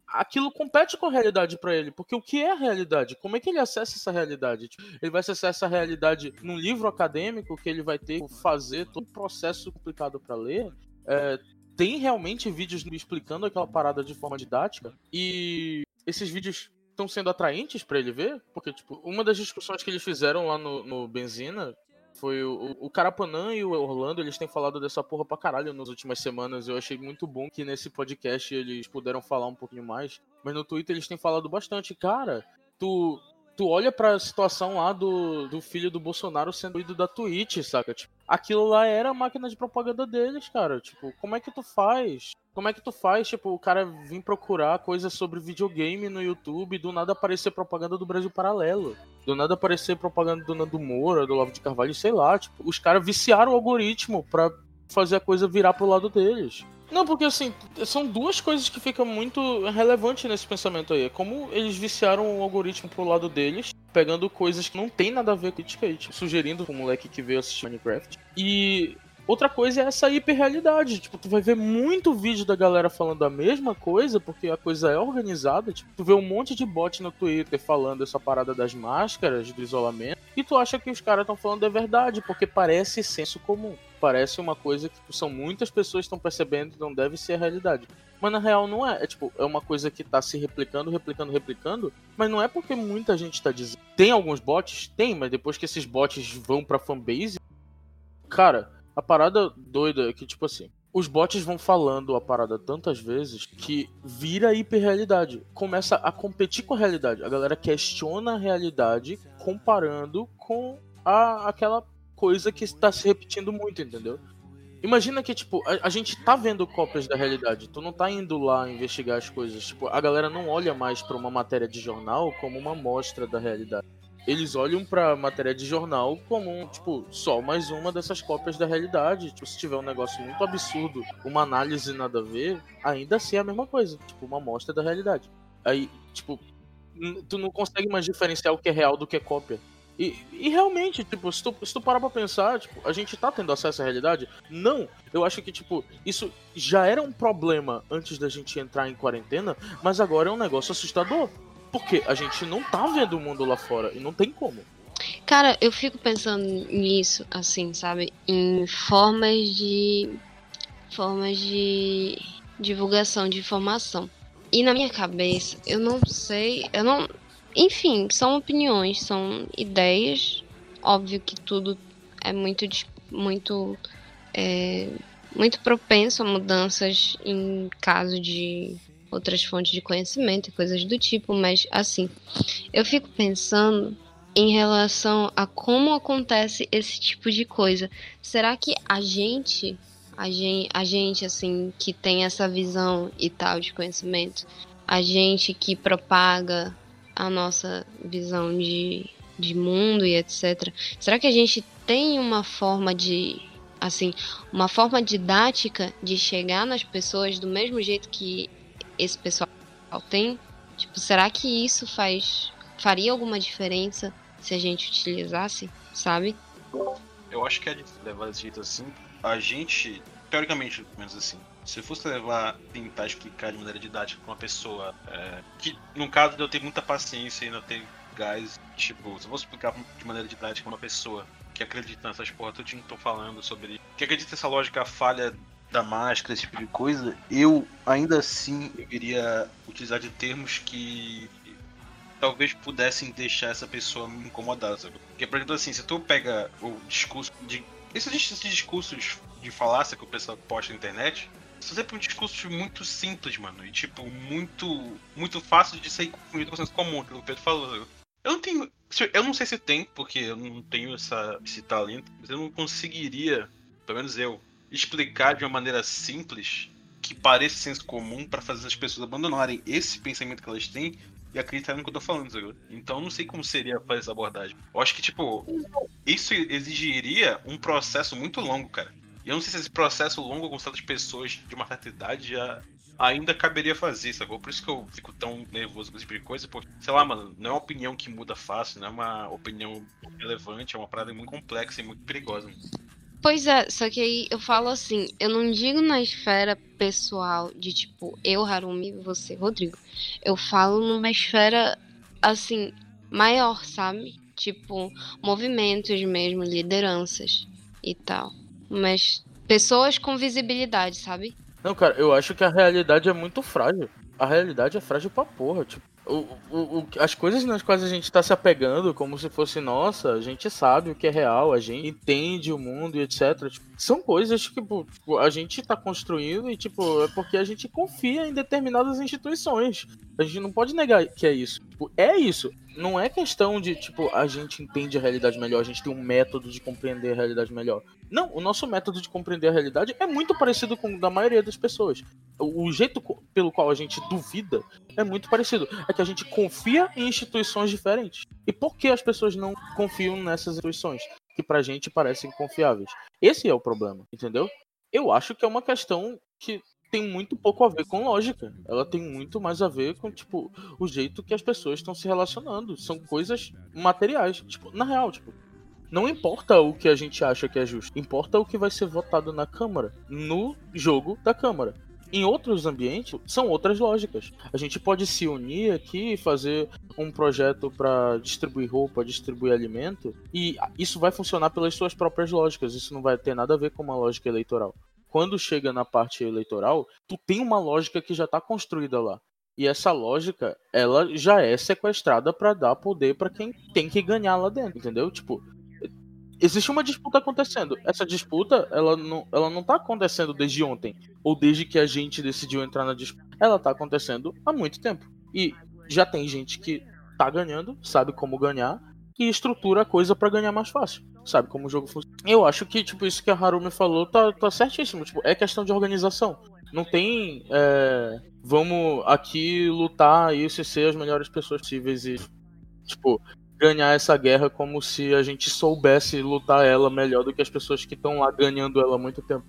aquilo compete com a realidade para ele, porque o que é a realidade? Como é que ele acessa essa realidade? Tipo, ele vai acessar essa realidade num livro acadêmico que ele vai ter que fazer todo um processo complicado para ler? É, tem realmente vídeos explicando aquela parada de forma didática e esses vídeos estão sendo atraentes para ele ver, porque, tipo, uma das discussões que eles fizeram lá no, no Benzina foi o, o Carapanã e o Orlando, eles têm falado dessa porra pra caralho nas últimas semanas. Eu achei muito bom que nesse podcast eles puderam falar um pouquinho mais. Mas no Twitter eles têm falado bastante. Cara, tu, tu olha pra situação lá do, do filho do Bolsonaro sendo ido da Twitch, saca? Tipo, aquilo lá era a máquina de propaganda deles, cara. Tipo, como é que tu faz? Como é que tu faz, tipo, o cara vir procurar coisas sobre videogame no YouTube do nada aparecer propaganda do Brasil Paralelo? Do nada aparecer propaganda do Nando Moura, do Lavo de Carvalho, sei lá. Tipo, os caras viciaram o algoritmo pra fazer a coisa virar pro lado deles. Não, porque assim, são duas coisas que ficam muito relevantes nesse pensamento aí. É como eles viciaram o algoritmo pro lado deles, pegando coisas que não tem nada a ver com e tipo, sugerindo pro moleque que veio assistir Minecraft. E outra coisa é essa hiperrealidade. Tipo, tu vai ver muito vídeo da galera falando a mesma coisa, porque a coisa é organizada. Tipo, tu vê um monte de bot no Twitter falando essa parada das máscaras, do isolamento, e tu acha que os caras estão falando a verdade, porque parece senso comum parece uma coisa que tipo, são muitas pessoas estão percebendo que não deve ser a realidade. Mas na real não é. É tipo, é uma coisa que tá se replicando, replicando, replicando. Mas não é porque muita gente tá dizendo. Tem alguns bots? Tem, mas depois que esses bots vão pra fanbase. Cara, a parada doida é que, tipo assim, os bots vão falando a parada tantas vezes que vira hiperrealidade. Começa a competir com a realidade. A galera questiona a realidade comparando com a, aquela coisa que está se repetindo muito, entendeu? Imagina que, tipo, a, a, gente tá vendo cópias da realidade. Tu não tá indo lá investigar as coisas. Tipo, a galera não olha mais para uma matéria de jornal como uma amostra da realidade. Eles olham pra matéria de jornal como, tipo, só mais uma dessas cópias da realidade. Tipo, se tiver um negócio muito absurdo, uma análise nada a ver, ainda assim é a mesma coisa. Tipo, uma amostra da realidade. Aí, tipo, tu não consegue mais diferenciar o que é real do que é cópia. E, e, realmente, tipo, se tu, se tu parar pra pensar, tipo, a gente tá tendo acesso à realidade? Não. Eu acho que, tipo, isso já era um problema antes da gente entrar em quarentena, mas agora é um negócio assustador. Porque a gente não tá vendo o mundo lá fora e não tem como. Cara, eu fico pensando nisso, assim, sabe? Em formas de. formas de divulgação de informação. E na minha cabeça, eu não sei, eu não, enfim, são opiniões, são ideias. Óbvio que tudo é muito, muito, é, muito propenso a mudanças em caso de outras fontes de conhecimento e coisas do tipo, mas assim, eu fico pensando em relação a como acontece esse tipo de coisa. Será que a gente, a gente, a gente assim, que tem essa visão e tal de conhecimento, a gente que propaga a nossa visão de, de mundo e etc. Será que a gente tem uma forma de assim, uma forma didática de chegar nas pessoas do mesmo jeito que esse pessoal tem? Tipo, será que isso faz faria alguma diferença se a gente utilizasse, sabe? Eu acho que é levar esse jeito assim, a gente, teoricamente, pelo menos assim, se eu fosse levar, tentar explicar de maneira didática pra uma pessoa é, que, no caso de eu ter muita paciência e não ter gás, tipo, se eu fosse explicar de maneira didática pra uma pessoa que acredita nessas porra tudo que tô falando sobre, que acredita nessa lógica falha da máscara, esse tipo de coisa, eu ainda assim eu iria utilizar de termos que talvez pudessem deixar essa pessoa me incomodar, sabe? Porque, por exemplo, assim, se tu pega o discurso de. Esses, esses discursos de falácia que o pessoal posta na internet, são sempre um discurso muito simples, mano. E, tipo, muito muito fácil de ser confundido com o senso comum, que o Pedro falou. Eu não tenho. Eu não sei se tem, porque eu não tenho essa, esse talento, mas eu não conseguiria, pelo menos eu, explicar de uma maneira simples que pareça senso comum para fazer as pessoas abandonarem esse pensamento que elas têm e acreditarem no que eu tô falando, sabe? Então não sei como seria fazer essa abordagem. Eu acho que, tipo, isso exigiria um processo muito longo, cara. E eu não sei se esse processo longo com certas pessoas de uma certa idade já ainda caberia fazer, sacou? Por isso que eu fico tão nervoso com esse tipo de coisa, porque, sei lá, mano, não é uma opinião que muda fácil, não é uma opinião relevante, é uma parada muito complexa e muito perigosa. Pois é, só que aí eu falo assim, eu não digo na esfera pessoal de tipo, eu, Harumi, você, Rodrigo. Eu falo numa esfera, assim, maior, sabe? Tipo, movimentos mesmo, lideranças e tal mas pessoas com visibilidade, sabe? Não, cara, eu acho que a realidade é muito frágil. A realidade é frágil pra porra, tipo. O, o, as coisas nas quais a gente tá se apegando como se fosse nossa, a gente sabe o que é real, a gente entende o mundo e etc. Tipo, são coisas que tipo, a gente tá construindo e tipo, é porque a gente confia em determinadas instituições. A gente não pode negar que é isso. Tipo, é isso. Não é questão de, tipo, a gente entende a realidade melhor, a gente tem um método de compreender a realidade melhor. Não, o nosso método de compreender a realidade é muito parecido com o da maioria das pessoas. o jeito pelo qual a gente duvida é muito parecido. É que a gente confia em instituições diferentes. E por que as pessoas não confiam nessas instituições? Que pra gente parecem confiáveis. Esse é o problema, entendeu? Eu acho que é uma questão que tem muito pouco a ver com lógica. Ela tem muito mais a ver com, tipo, o jeito que as pessoas estão se relacionando. São coisas materiais. Tipo, na real, tipo, não importa o que a gente acha que é justo, importa o que vai ser votado na Câmara, no jogo da Câmara. Em outros ambientes, são outras lógicas. A gente pode se unir aqui e fazer um projeto para distribuir roupa, distribuir alimento, e isso vai funcionar pelas suas próprias lógicas. Isso não vai ter nada a ver com uma lógica eleitoral. Quando chega na parte eleitoral, tu tem uma lógica que já está construída lá. E essa lógica, ela já é sequestrada para dar poder para quem tem que ganhar lá dentro, entendeu? Tipo, existe uma disputa acontecendo. Essa disputa, ela não, ela não tá acontecendo desde ontem, ou desde que a gente decidiu entrar na disputa. Ela tá acontecendo há muito tempo. E já tem gente que tá ganhando, sabe como ganhar, e estrutura a coisa para ganhar mais fácil. Sabe como o jogo funciona. Eu acho que, tipo, isso que a Harumi falou tá, tá certíssimo. Tipo, é questão de organização. Não tem. é, vamos aqui lutar isso e ser as melhores pessoas possíveis e, tipo, ganhar essa guerra como se a gente soubesse lutar ela melhor do que as pessoas que estão lá ganhando ela há muito tempo.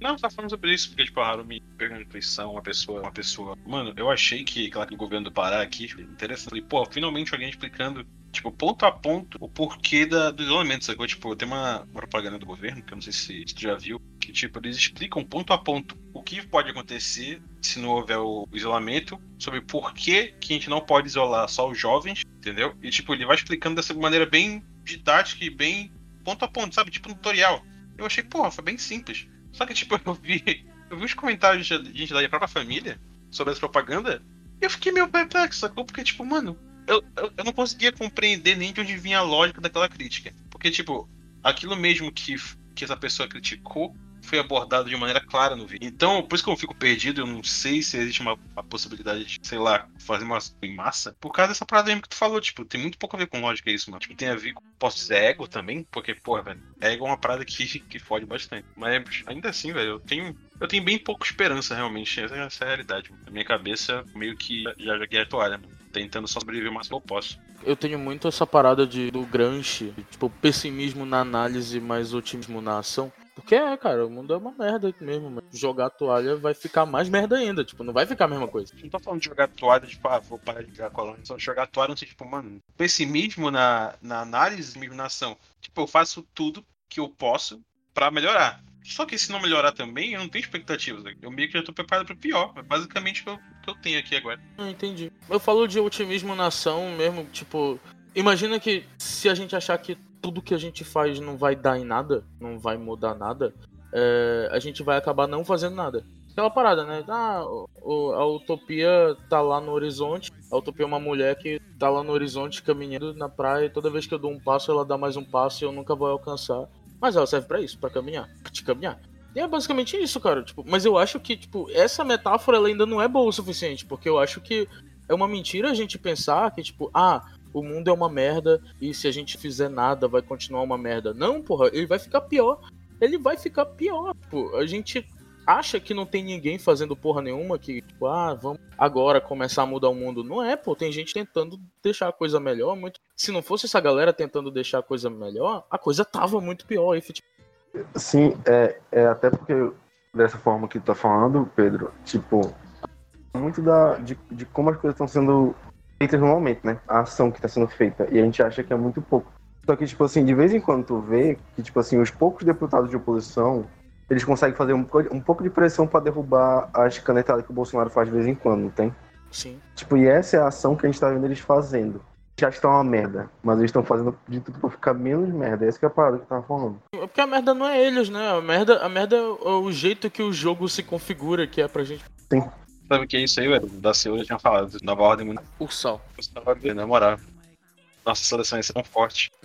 Não, tá falando sobre isso, porque, tipo, a Harumi pegando intuição, uma pessoa, uma pessoa. Mano, eu achei que aquela que o governo do Pará aqui, interessante. Falei, pô, finalmente alguém explicando, tipo, ponto a ponto, o porquê da, do isolamento, sacou? Tipo, tem uma, uma propaganda do governo, que eu não sei se, se tu já viu, que, tipo, eles explicam ponto a ponto o que pode acontecer se não houver o isolamento, sobre por que, que a gente não pode isolar só os jovens, entendeu? E, tipo, ele vai explicando dessa maneira bem didática e bem ponto a ponto, sabe? Tipo, um tutorial. Eu achei, porra, foi bem simples. Só que, tipo, eu vi, eu vi os comentários de gente da minha própria família sobre essa propaganda e eu fiquei meio perplexo, sacou? Porque, tipo, mano, eu, eu, eu não conseguia compreender nem de onde vinha a lógica daquela crítica. Porque, tipo, aquilo mesmo que, que essa pessoa criticou foi abordado de maneira clara no vídeo. Então, por isso que eu fico perdido, eu não sei se existe uma, uma possibilidade de, sei lá, fazer uma em massa. Por causa dessa parada mesmo que tu falou, tipo, tem muito pouco a ver com lógica isso, mano. Tipo, tem a ver com, posso dizer, ego também, porque, porra, velho, ego é uma parada que, que fode bastante. Mas ainda assim, velho, eu tenho eu tenho bem pouca esperança, realmente. Essa, essa é a realidade. Na minha cabeça, meio que já joguei a toalha, mano. Tentando só sobreviver o máximo que eu posso. Eu tenho muito essa parada de, do Gramsci, tipo, pessimismo na análise, mas otimismo na ação. Porque é, cara, o mundo é uma merda mesmo, mano. Jogar toalha vai ficar mais merda ainda, tipo, não vai ficar a mesma coisa. Não tô falando de jogar toalha, tipo, ah, vou parar de jogar colônia. Só jogar toalha, não sei, tipo, mano, pessimismo na, na análise, mesmo na ação. Tipo, eu faço tudo que eu posso pra melhorar. Só que se não melhorar também, eu não tenho expectativas. né? Eu meio que já tô preparado pro pior. É basicamente o que eu, que eu tenho aqui agora. Não entendi. Eu falo de otimismo na ação mesmo, tipo, imagina que se a gente achar que tudo que a gente faz não vai dar em nada, não vai mudar nada, é, a gente vai acabar não fazendo nada. Aquela parada, né? Ah, a utopia tá lá no horizonte. A utopia é uma mulher que tá lá no horizonte caminhando na praia e toda vez que eu dou um passo, ela dá mais um passo e eu nunca vou alcançar. Mas ela serve pra isso, pra caminhar, pra te caminhar. E é basicamente isso, cara. Tipo, mas eu acho que, tipo, essa metáfora ela ainda não é boa o suficiente, porque eu acho que é uma mentira a gente pensar que, tipo, ah, o mundo é uma merda e se a gente fizer nada vai continuar uma merda. Não, porra, ele vai ficar pior. Ele vai ficar pior. Tipo, a gente acha que não tem ninguém fazendo porra nenhuma que, tipo, ah, vamos agora começar a mudar o mundo. Não é, pô, tem gente tentando deixar a coisa melhor. Muito... Se não fosse essa galera tentando deixar a coisa melhor, a coisa tava muito pior. efetivamente. Sim, é, é até porque dessa forma que tu tá falando, Pedro, tipo, muito da, de, de como as coisas estão sendo feitas no momento, né? A ação que está sendo feita. E a gente acha que é muito pouco. Só que, tipo assim, de vez em quando tu vê que, tipo assim, os poucos deputados de oposição, eles conseguem fazer um, um pouco de pressão para derrubar as canetadas que o Bolsonaro faz de vez em quando, não tem? Sim. Tipo, e essa é a ação que a gente tá vendo eles fazendo. Já está uma merda, mas eles estão fazendo de tudo pra ficar menos merda. Essa que é a parada que eu tava falando. É porque a merda não é eles, né? A merda, a merda é o o jeito que o jogo se configura, que é pra gente. Sabe o que é isso aí, velho? Da Seul já tinha falado. Nova ordem mundial. Ursal. Você tava vendo, na moral. Nossa seleção ia ser tão forte.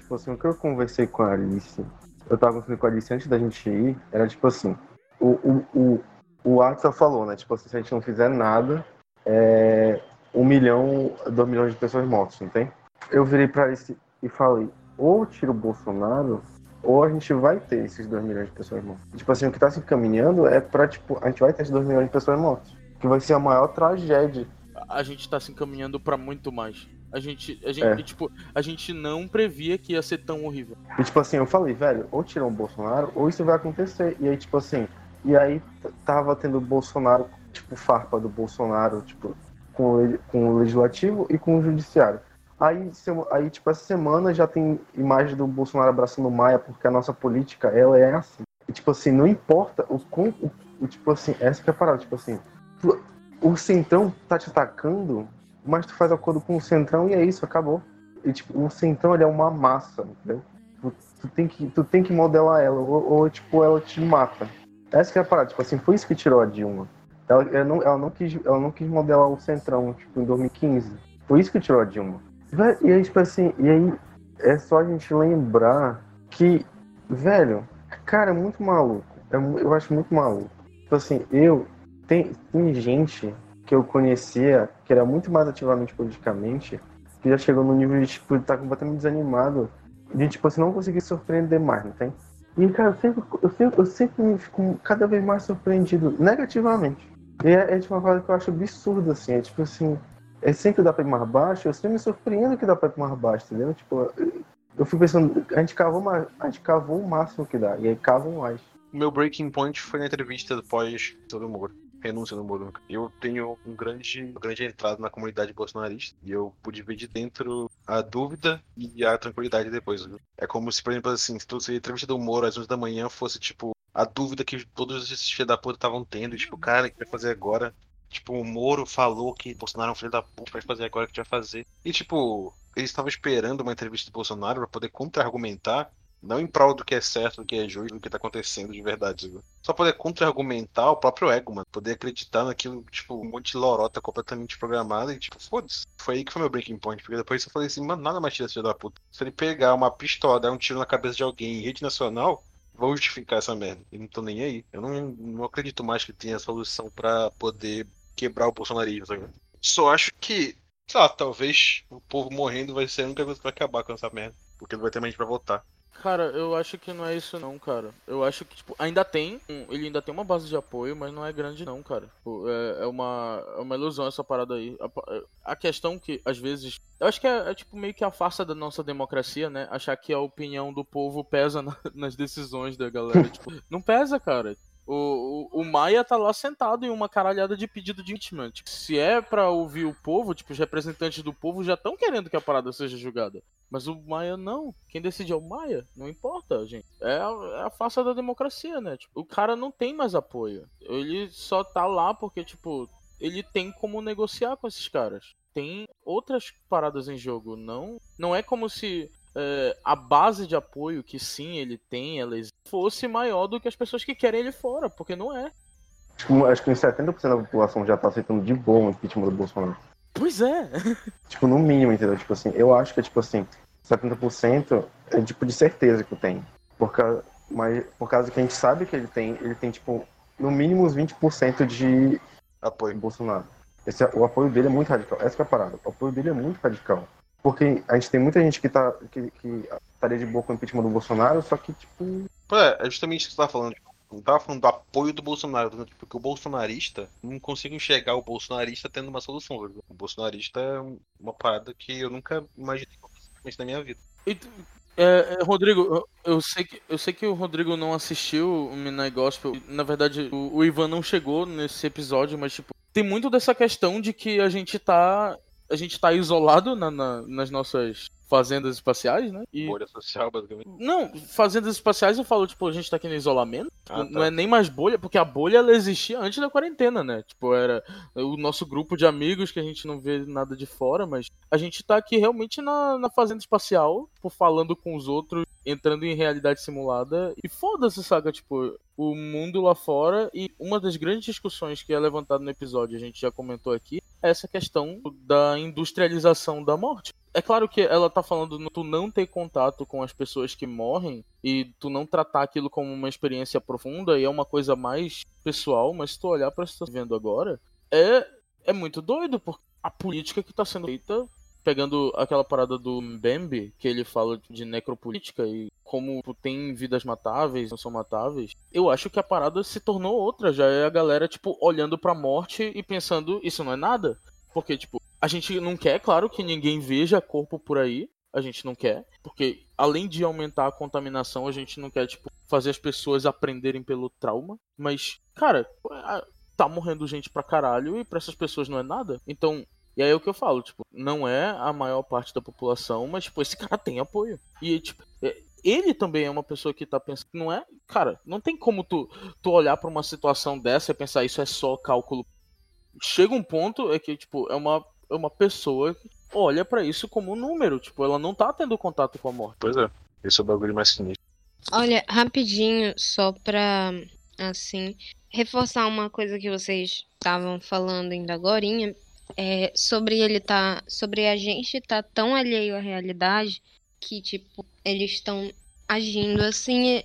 Tipo assim, o que eu conversei com a Alice, eu tava conversando com a Alice antes da gente ir, era tipo assim, o, o, o, o Atsa falou, né? Tipo assim, se a gente não fizer nada, é, um milhão, dois milhões de pessoas mortas, não tem? Eu virei pra esse e falei, ou tira o Bolsonaro, ou a gente vai ter esses dois milhões de pessoas mortas. Tipo assim, o que tá se encaminhando é pra, tipo, a gente vai ter esses dois milhões de pessoas mortas. Que vai ser a maior tragédia. A gente tá se encaminhando pra muito mais. A gente, a gente, É. tipo, a gente não previa que ia ser tão horrível. E tipo assim, eu falei, velho, ou tirar o Bolsonaro, ou isso vai acontecer. E aí, tipo assim, e aí tava tendo o Bolsonaro, tipo, farpa do Bolsonaro, tipo, com com o legislativo e com o judiciário. Aí, sema- aí, tipo, essa semana já tem imagem do Bolsonaro abraçando o Maia, porque a nossa política, ela é assim. E, tipo assim, não importa o quão. O, o, tipo assim, essa que é a parada, tipo assim, o Centrão tá te atacando, mas tu faz acordo com o Centrão e é isso, acabou. E, tipo, o Centrão, ele é uma massa, entendeu? Tu, tu tem, que, tu tem que modelar ela, ou, ou, tipo, ela te mata. Essa que é a parada, tipo assim, foi isso que tirou a Dilma. Ela, ela, não, ela, não quis, ela não quis modelar o Centrão, tipo, em 2015. Foi isso que tirou a Dilma. E aí, tipo assim, e aí é só a gente lembrar que, velho, cara, é muito maluco. É mu- eu acho muito maluco. Tipo assim, eu. Tem, tem gente que eu conhecia que era muito mais ativamente politicamente, que já chegou no nível de, tipo, estar completamente desanimado, de, tipo assim, não conseguir surpreender mais, não tem? E, cara, eu sempre, eu sempre, eu sempre fico cada vez mais surpreendido negativamente. E é, é tipo uma coisa que eu acho absurda, assim. É tipo assim, é sempre dá pra ir mais baixo, eu sempre me surpreendo que dá pra ir mais baixo, entendeu? Tipo, eu- fico pensando, a gente cavou, mais, a gente cavou o máximo que dá, e aí cavam mais. Meu breaking point foi na entrevista pós do Moro. Renúncia do Moro. Eu tenho um grande, grande entrada na comunidade bolsonarista e eu pude ver de dentro a dúvida e a tranquilidade depois. viu? É como se, por exemplo, assim, se a entrevista do Moro às 11 da manhã fosse, tipo, a dúvida que todos esses filhos da puta estavam tendo. Tipo, cara, o que vai fazer agora? Tipo, o Moro falou que Bolsonaro é um filho da puta, vai fazer agora o que vai fazer. E, tipo, eles estavam esperando uma entrevista do Bolsonaro pra poder contra-argumentar não em prol do que é certo, do que é justo, do que tá acontecendo de verdade. Viu? Só poder contra-argumentar o próprio ego, mano. Poder acreditar naquilo, tipo, um monte de lorota completamente programada e, tipo, foda-se. Foi aí que foi meu breaking point. Porque depois eu falei assim, mano, nada mais tira filho da puta. Se ele pegar uma pistola, dar um tiro na cabeça de alguém em rede nacional, vou justificar essa merda. E não tô nem aí. Eu não, não acredito mais que tenha solução pra poder quebrar o bolsonarismo, sabe? Só acho que, sei lá, talvez o povo morrendo vai ser a única coisa que vai acabar com essa merda. Porque não vai ter mais gente pra votar. Cara, eu acho que não é isso não, cara. Eu acho que, tipo, ainda tem, ele ainda tem uma base de apoio, mas não é grande não, cara. Tipo, é, é uma, é uma ilusão essa parada aí. A, a questão que, às vezes, eu acho que é, é, tipo meio que a farsa da nossa democracia, né? Achar que a opinião do povo pesa na- nas decisões da galera. tipo, não pesa, cara. O, o, o Maia tá lá sentado em uma caralhada de pedido de impeachment. Tipo, se é pra ouvir o povo, tipo, os representantes do povo já estão querendo que a parada seja julgada. Mas o Maia não. Quem decide é o Maia. Não importa, gente. É a, é a farsa da democracia, né? Tipo, o cara não tem mais apoio. Ele só tá lá porque, tipo, ele tem como negociar com esses caras. Tem outras paradas em jogo. Não, não é como se é, a base de apoio que sim ele tem, ela existe, fosse maior do que as pessoas que querem ele fora, porque não é. Tipo, acho que uns 70% da população já tá aceitando de boa o impeachment do Bolsonaro. Pois é. Tipo, no mínimo, entendeu? Tipo assim, eu acho que é tipo assim, 70% é tipo de certeza que eu tenho. Por causa, mas por causa que a gente sabe que ele tem, ele tem, tipo, no mínimo uns 20% de Apoio. Bolsonaro. Esse, o apoio dele é muito radical. Essa que é a parada. O apoio dele é muito radical. Porque a gente tem muita gente que, tá, que, que estaria de boa com o impeachment do Bolsonaro, só que, tipo, Pois é, é justamente isso que você tava falando. Tipo, Não tava falando do apoio do Bolsonaro, né? porque o bolsonarista não consigo enxergar o bolsonarista tendo uma solução. viu? O bolsonarista é uma parada que eu nunca imaginei na minha vida. E é, é, Rodrigo, eu, eu sei que, eu sei que o Rodrigo não assistiu o Midnight Gospel. Na verdade, o, o Ivan não chegou nesse episódio, mas tipo, tem muito dessa questão de que a gente tá. A gente tá isolado na- na- nas nossas fazendas espaciais, né? E. Bolha social, basicamente. Não, fazendas espaciais eu falo, tipo, a gente tá aqui no isolamento. Ah, Não tá. é nem mais bolha, porque a bolha ela existia antes da quarentena, né? Tipo, era o nosso grupo de amigos que a gente não vê nada de fora, mas a gente tá aqui realmente na, na fazenda espacial, tipo, falando com os outros, entrando em realidade simulada. E foda-se, saca? Tipo, o mundo lá fora. E uma das grandes discussões que é levantada no episódio, a gente já comentou aqui, essa questão da industrialização da morte. É claro que ela tá falando no tu não ter contato com as pessoas que morrem e tu não tratar aquilo como uma experiência profunda e é uma coisa mais pessoal, mas se tu olhar pra isso que tá vendo agora, é, é muito doido, porque a política que tá sendo feita pegando aquela parada do Mbembe, que ele fala de necropolítica e como tem vidas matáveis, não são matáveis, eu acho que a parada se tornou outra. Já é a galera, tipo, olhando pra morte e pensando, isso não é nada. Porque, tipo, a gente não quer, claro, que ninguém veja corpo por aí. A gente não quer. Porque, além de aumentar a contaminação, a gente não quer, tipo, fazer as pessoas aprenderem pelo trauma. Mas, cara, tá morrendo gente pra caralho e pra essas pessoas não é nada. Então, e aí é o que eu falo, tipo, não é a maior parte da população, mas, tipo, esse cara tem apoio. E, tipo, é, ele também é uma pessoa que tá pensando, não é? Cara, não tem como tu, tu olhar para uma situação dessa e pensar isso é só cálculo. Chega um ponto é que, tipo, é uma, é uma pessoa que olha para isso como um número, tipo, ela não tá tendo contato com a morte. Pois é, esse é o bagulho mais sinistro. Olha, rapidinho, só pra, assim, reforçar uma coisa que vocês estavam falando ainda agora é, sobre ele tá, sobre a gente tá tão alheio à realidade que tipo eles estão agindo assim,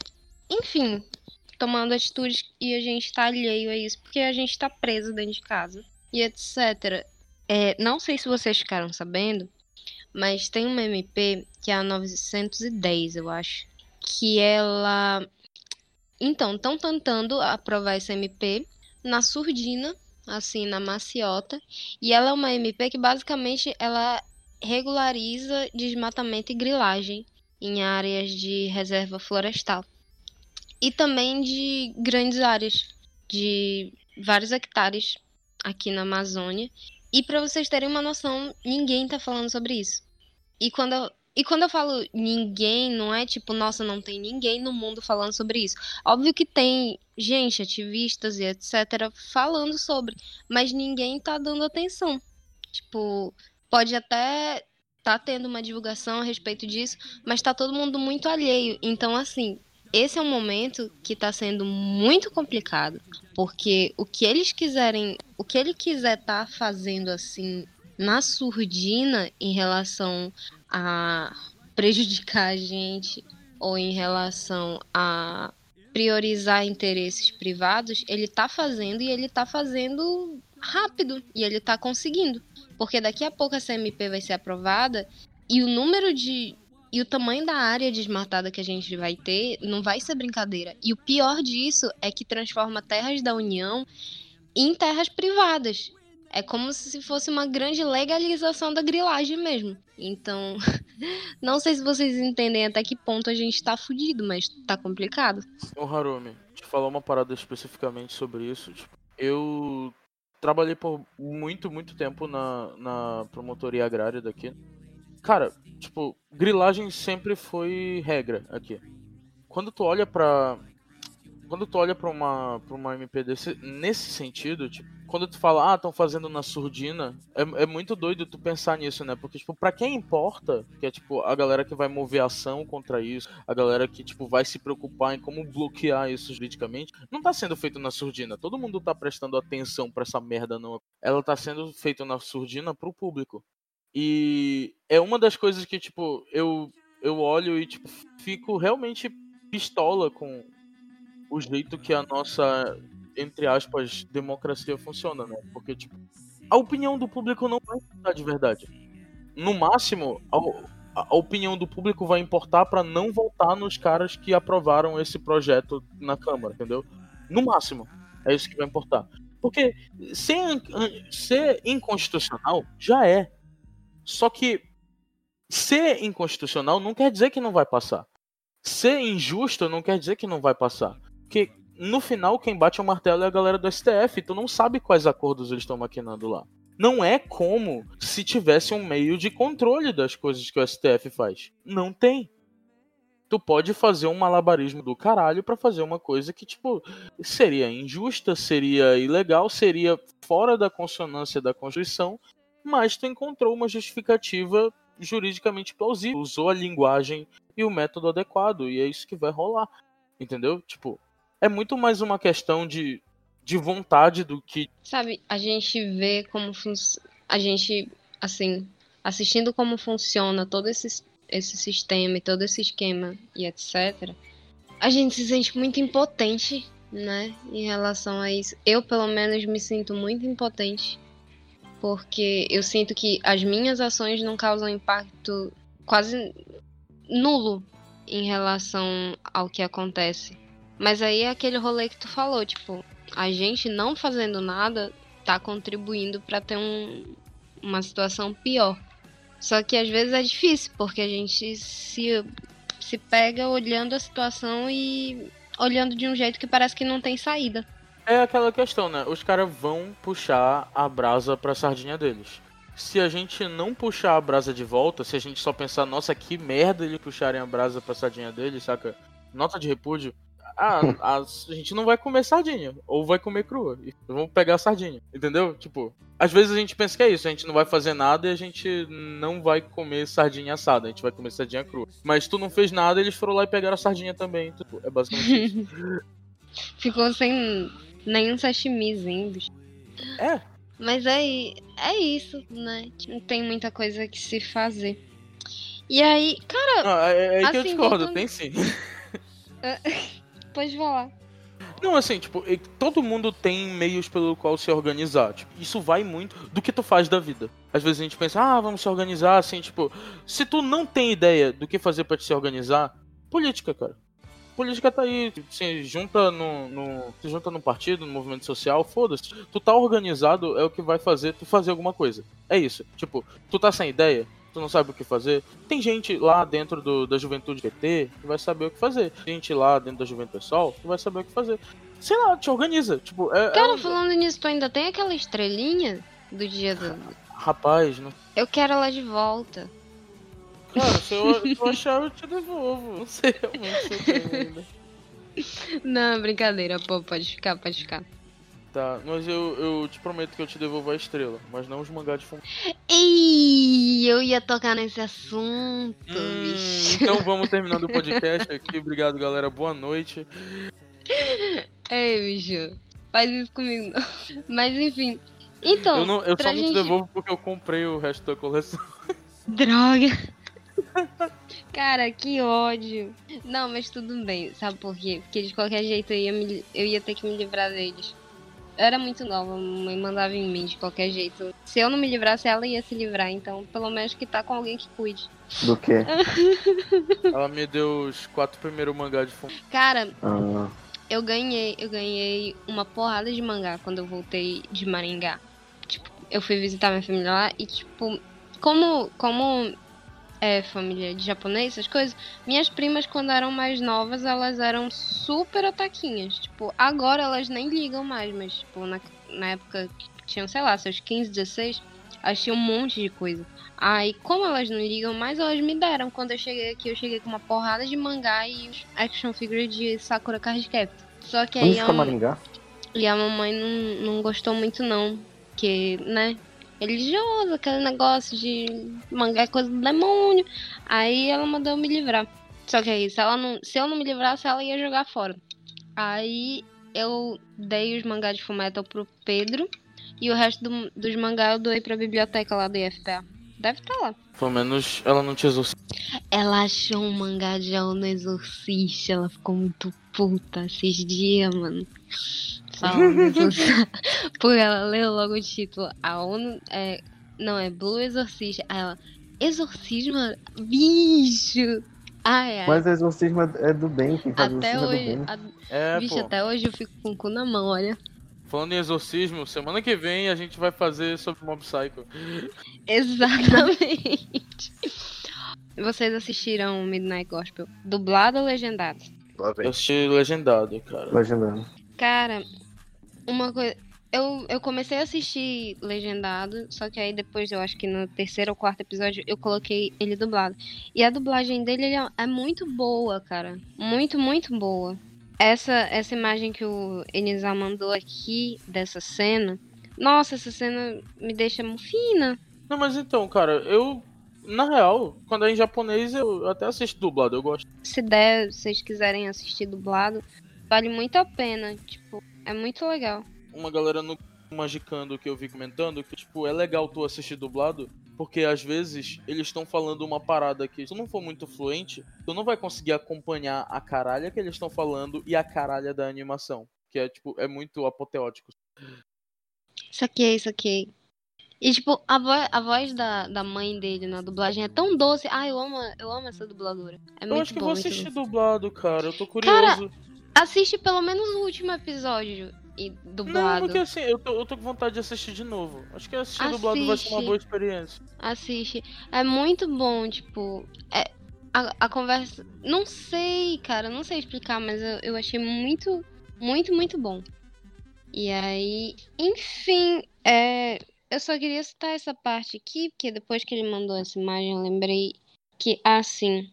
enfim, tomando atitudes e a gente tá alheio a isso porque a gente tá preso dentro de casa e etc. É, não sei se vocês ficaram sabendo, mas tem uma MP que é a 910, eu acho, que ela então estão tentando aprovar essa MP na surdina assim, na maciota. E ela é uma MP que basicamente ela regulariza desmatamento e grilagem em áreas de reserva florestal. E também de grandes áreas, de vários hectares aqui na Amazônia. E para vocês terem uma noção, ninguém está falando sobre isso. E quando e quando eu falo ninguém, não é tipo, nossa, não tem ninguém no mundo falando sobre isso. Óbvio que tem gente, ativistas e etc., falando sobre, mas ninguém tá dando atenção. Tipo, pode até tá tendo uma divulgação a respeito disso, mas tá todo mundo muito alheio. Então, assim, esse é um momento que tá sendo muito complicado, porque o que eles quiserem, o que ele quiser tá fazendo assim na surdina em relação a prejudicar a gente ou em relação a priorizar interesses privados, ele está fazendo e ele está fazendo rápido e ele está conseguindo. Porque daqui a pouco essa MP vai ser aprovada e o número de e o tamanho da área desmatada que a gente vai ter não vai ser brincadeira. E o pior disso é que transforma terras da União em terras privadas. É como se fosse uma grande legalização da grilagem mesmo. Então, não sei se vocês entendem até que ponto a gente tá fudido, mas tá complicado. Ô Harumi, te falar uma parada especificamente sobre isso. Tipo, eu trabalhei por muito, muito tempo na, na promotoria agrária daqui. Cara, tipo, grilagem sempre foi regra aqui. Quando tu olha pra. Quando tu olha pra uma, pra uma MP desse, nesse sentido, tipo, quando tu fala, ah, estão fazendo na surdina, é, é, muito doido tu pensar nisso, né? Porque, tipo, pra quem importa, que é, tipo, a galera que vai mover ação contra isso, a galera que, tipo, vai se preocupar em como bloquear isso juridicamente, não tá sendo feito na surdina. Todo mundo tá prestando atenção pra essa merda, não. Ela tá sendo feita na surdina pro público. E é uma das coisas que, tipo, eu, eu olho e, tipo, fico realmente pistola com o jeito que a nossa entre aspas, democracia funciona, né? Porque, tipo, a opinião do público não vai importar de verdade. No máximo, a, a opinião do público vai importar para não votar nos caras que aprovaram esse projeto na Câmara, entendeu? No máximo, é isso que vai importar. Porque ser, ser inconstitucional já é. Só que ser inconstitucional não quer dizer que não vai passar. Ser injusto não quer dizer que não vai passar. Porque no final, quem bate o martelo é a galera do STF. Tu não sabe quais acordos eles estão maquinando lá. Não é como se tivesse um meio de controle das coisas que o STF faz. Não tem. Tu pode fazer um malabarismo do caralho para fazer uma coisa que, tipo, seria injusta, seria ilegal, seria fora da consonância da Constituição, mas tu encontrou uma justificativa juridicamente plausível, usou a linguagem e o método adequado, e é isso que vai rolar. Entendeu? Tipo, é muito mais uma questão de, de vontade do que. Sabe, a gente vê como a gente, assim, assistindo como funciona todo esse, esse sistema e todo esse esquema e etc. A gente se sente muito impotente, né, em relação a isso. Eu, pelo menos, me sinto muito impotente porque eu sinto que as minhas ações não causam impacto quase nulo em relação ao que acontece. Mas aí é aquele rolê que tu falou, tipo, a gente não fazendo nada tá contribuindo para ter um, uma situação pior. Só que às vezes é difícil, porque a gente se, se pega olhando a situação e olhando de um jeito que parece que não tem saída. É aquela questão, né? Os caras vão puxar a brasa pra sardinha deles. Se a gente não puxar a brasa de volta, se a gente só pensar, nossa, que merda eles puxarem a brasa pra sardinha deles, saca? Nota de repúdio. Ah, a, a gente não vai comer sardinha. Ou vai comer crua. E vamos pegar a sardinha. Entendeu? Tipo, às vezes a gente pensa que é isso, a gente não vai fazer nada e a gente não vai comer sardinha assada, a gente vai comer sardinha crua. Mas tu não fez nada, eles foram lá e pegaram a sardinha também. Tipo, é basicamente isso. Ficou sem nenhum sashimizinho. É. Mas aí é isso, né? Não tem muita coisa que se fazer. E aí, cara. Não, é, é aí que eu assim, discordo, voltando- tem sim. Pode falar. Não, assim, tipo, todo mundo tem meios pelo qual se organizar. Tipo, isso vai muito do que tu faz da vida. Às vezes a gente pensa, ah, vamos se organizar, assim, tipo, se tu não tem ideia do que fazer pra te se organizar, política, cara. Política tá aí, tipo, se junta no, no- se junta no partido, no movimento social, foda-se. Tu tá organizado é o que vai fazer tu fazer alguma coisa. É isso. Tipo, tu tá sem ideia, tu não sabe o que fazer. Tem gente lá dentro do, da juventude PT que vai saber o que fazer. Tem gente lá dentro da juventude sol que vai saber o que fazer. Sei lá, te organiza. Tipo, é. é Cara, um- falando nisso, tu ainda tem aquela estrelinha do dia do. Rapaz, não... Eu quero ela de volta. cara, se eu, eu achar, eu te devolvo. Não sei realmente se eu tenho ainda. Não, brincadeira, pô, pode ficar, pode ficar. Tá, mas eu, eu te prometo que eu te devolvo a estrela, mas não os mangá de fumo. Ih, eu ia tocar nesse assunto, Hum, então vamos terminando o podcast aqui. Obrigado, galera. Boa noite. Ei, bicho, faz isso comigo não. Mas enfim. Então, eu não, eu só não te gente- devolvo porque eu comprei o resto da coleção. Droga. Cara, que ódio. Não, mas tudo bem, sabe por quê? Porque de qualquer jeito eu ia, me- eu ia ter que me livrar deles. Eu era muito nova, a mamãe mandava em mim de qualquer jeito. Se eu não me livrasse, ela ia se livrar. Então, pelo menos que tá com alguém que cuide. Do quê? Ela me deu os quatro primeiros mangá de fumo. Cara, Ah, eu ganhei, eu ganhei uma porrada de mangá quando eu voltei de Maringá. Tipo, eu fui visitar minha família lá e tipo, como como é família de japonês, essas coisas, minhas primas quando eram mais novas, elas eram super otaquinhas. Tipo, agora elas nem ligam mais, mas tipo, na, na época que tinham, sei lá, seus 15, 16, elas tinham um monte de coisa. Aí, como elas não ligam mais, elas me deram. Quando eu cheguei aqui, eu cheguei com uma porrada de mangá e action figure de Sakura Card Captor. Só que onde aí a, Maringá? e a mamãe não, não gostou muito não. Porque, né, religioso, aquele negócio de mangá é coisa do demônio. Aí ela mandou eu me livrar. Só que aí, se, ela não, se eu não me livrasse, ela ia jogar fora. Aí eu dei os mangás de Fullmetal pro Pedro. E o resto do- dos mangás eu doei pra biblioteca lá do IFPA. Deve estar lá. Pelo menos ela não te exorcizou. Ela achou um mangá de Ono Exorcista. Ela ficou muito puta esses dias, mano. Falando ela leu logo o título. A ONU é. Não, é Blue Exorcista. Aí ela. Exorcismo? Bicho! Ai, ai. Mas exorcismo é do bem, quem faz até exorcismo é do hoje. bem. a- É, Bicho, pô. até hoje eu fico com o cu na mão, olha. Falando em exorcismo, semana que vem a gente vai fazer sobre Mob Psycho. Exatamente. Vocês assistiram Midnight Gospel? Dublado ou legendado? Eu assisti legendado, cara. Legendando. Cara, uma coisa. Eu, eu comecei a assistir legendado, só que aí depois, eu acho que no terceiro ou quarto episódio, eu coloquei ele dublado. E a dublagem dele ele é, é muito boa, cara. Muito, muito boa. Essa, essa imagem que o Enizal mandou aqui, dessa cena. Nossa, essa cena me deixa fina. Não, mas então, cara, eu. Na real, quando é em japonês, eu até assisto dublado, eu gosto. Se der, se vocês quiserem assistir dublado, vale muito a pena. Tipo, é muito legal. Uma galera no Magicando que eu vi comentando que, tipo, é legal tu assistir dublado, porque às vezes eles estão falando uma parada que, se tu não for muito fluente, tu não vai conseguir acompanhar a caralha que eles estão falando e a caralha da animação. Que é, tipo, é muito apoteótico. Saquei, saquei. E, tipo, a, vo a voz da, da mãe dele na dublagem é tão doce. Ah, eu amo, eu amo essa dubladora. É Eu muito acho que bom, vou assistir dublado, cara. Eu tô curioso. Assiste pelo menos o último episódio e não, dublado. porque assim, eu tô, eu tô com vontade de assistir de novo. Acho que assistir dublado vai ser uma Assiste. boa experiência. Assiste. É muito bom, tipo. É, a, a conversa. Não sei, cara, não sei explicar, mas eu, eu achei muito, muito, muito bom. E aí, enfim, é, eu só queria citar essa parte aqui, porque depois que ele mandou essa imagem, eu lembrei que, assim,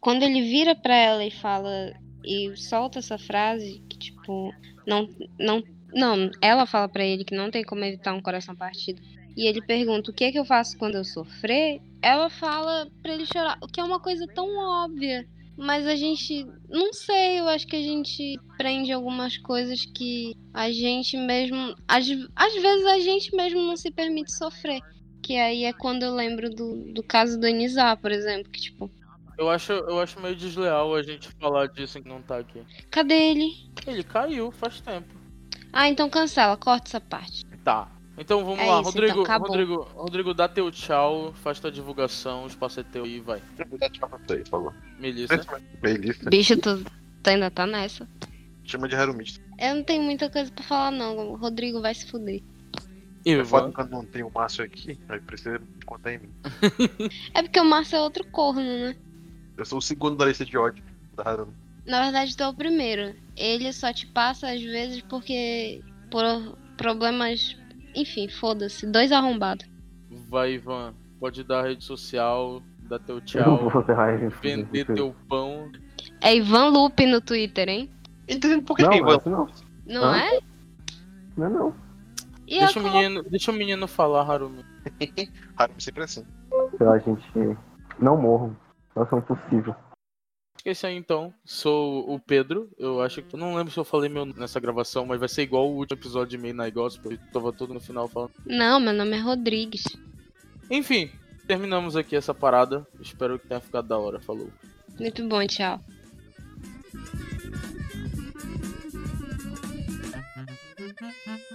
quando ele vira pra ela e fala e solta essa frase, que tipo, não, não, não, ela fala pra ele que não tem como evitar um coração partido. E ele pergunta o que é que eu faço quando eu sofrer. Ela fala pra ele chorar, o que é uma coisa tão óbvia. Mas a gente, não sei, eu acho que a gente prende algumas coisas que a gente mesmo, às, às vezes a gente mesmo não se permite sofrer. Que aí é quando eu lembro do, do caso do Enizar, por exemplo, que tipo, Eu acho, eu acho meio desleal a gente falar disso que não tá aqui. cadê ele? Ele caiu faz tempo. Ah, então cancela, corta essa parte. Tá. Então vamos É lá, isso, Rodrigo, então. Rodrigo, Rodrigo, dá teu tchau, faz tua divulgação, o espaço é teu e vai. Tchau pra vocês, por favor. Melissa. Melissa. Bicho, tu, tu ainda tá nessa. Chama de Harumich. Eu não tenho muita coisa pra falar, não. O Rodrigo vai se fuder. É foda Ivan. quando não tem o Márcio aqui, aí precisa contar em mim. É porque o Márcio é outro corno, né? Eu sou o segundo da lista de ódio da Harumi. Na verdade, tu é o primeiro. Ele só te passa às vezes porque. por problemas. Enfim, foda-se. Dois arrombados. Vai, Ivan. Pode dar rede social, dar teu tchau, a vender teu pão. É Ivan Lupe no Twitter, hein? Entendendo por que Não, mas Ivan. não. Não Hã? é? Não, é não. E Deixa a o menino, deixa o menino falar, Harumi. Harumi sempre é assim. Pela gente não morro. Nossa, é aí então, sou o Pedro. Eu acho que. Eu não lembro se eu falei meu nessa gravação, mas vai ser igual o último episódio de Midnight Gospel. Eu tava todo no final falando. Não, meu nome é Rodrigues. Enfim, terminamos aqui essa parada. Espero que tenha ficado da hora. Falou. Muito bom, tchau. You.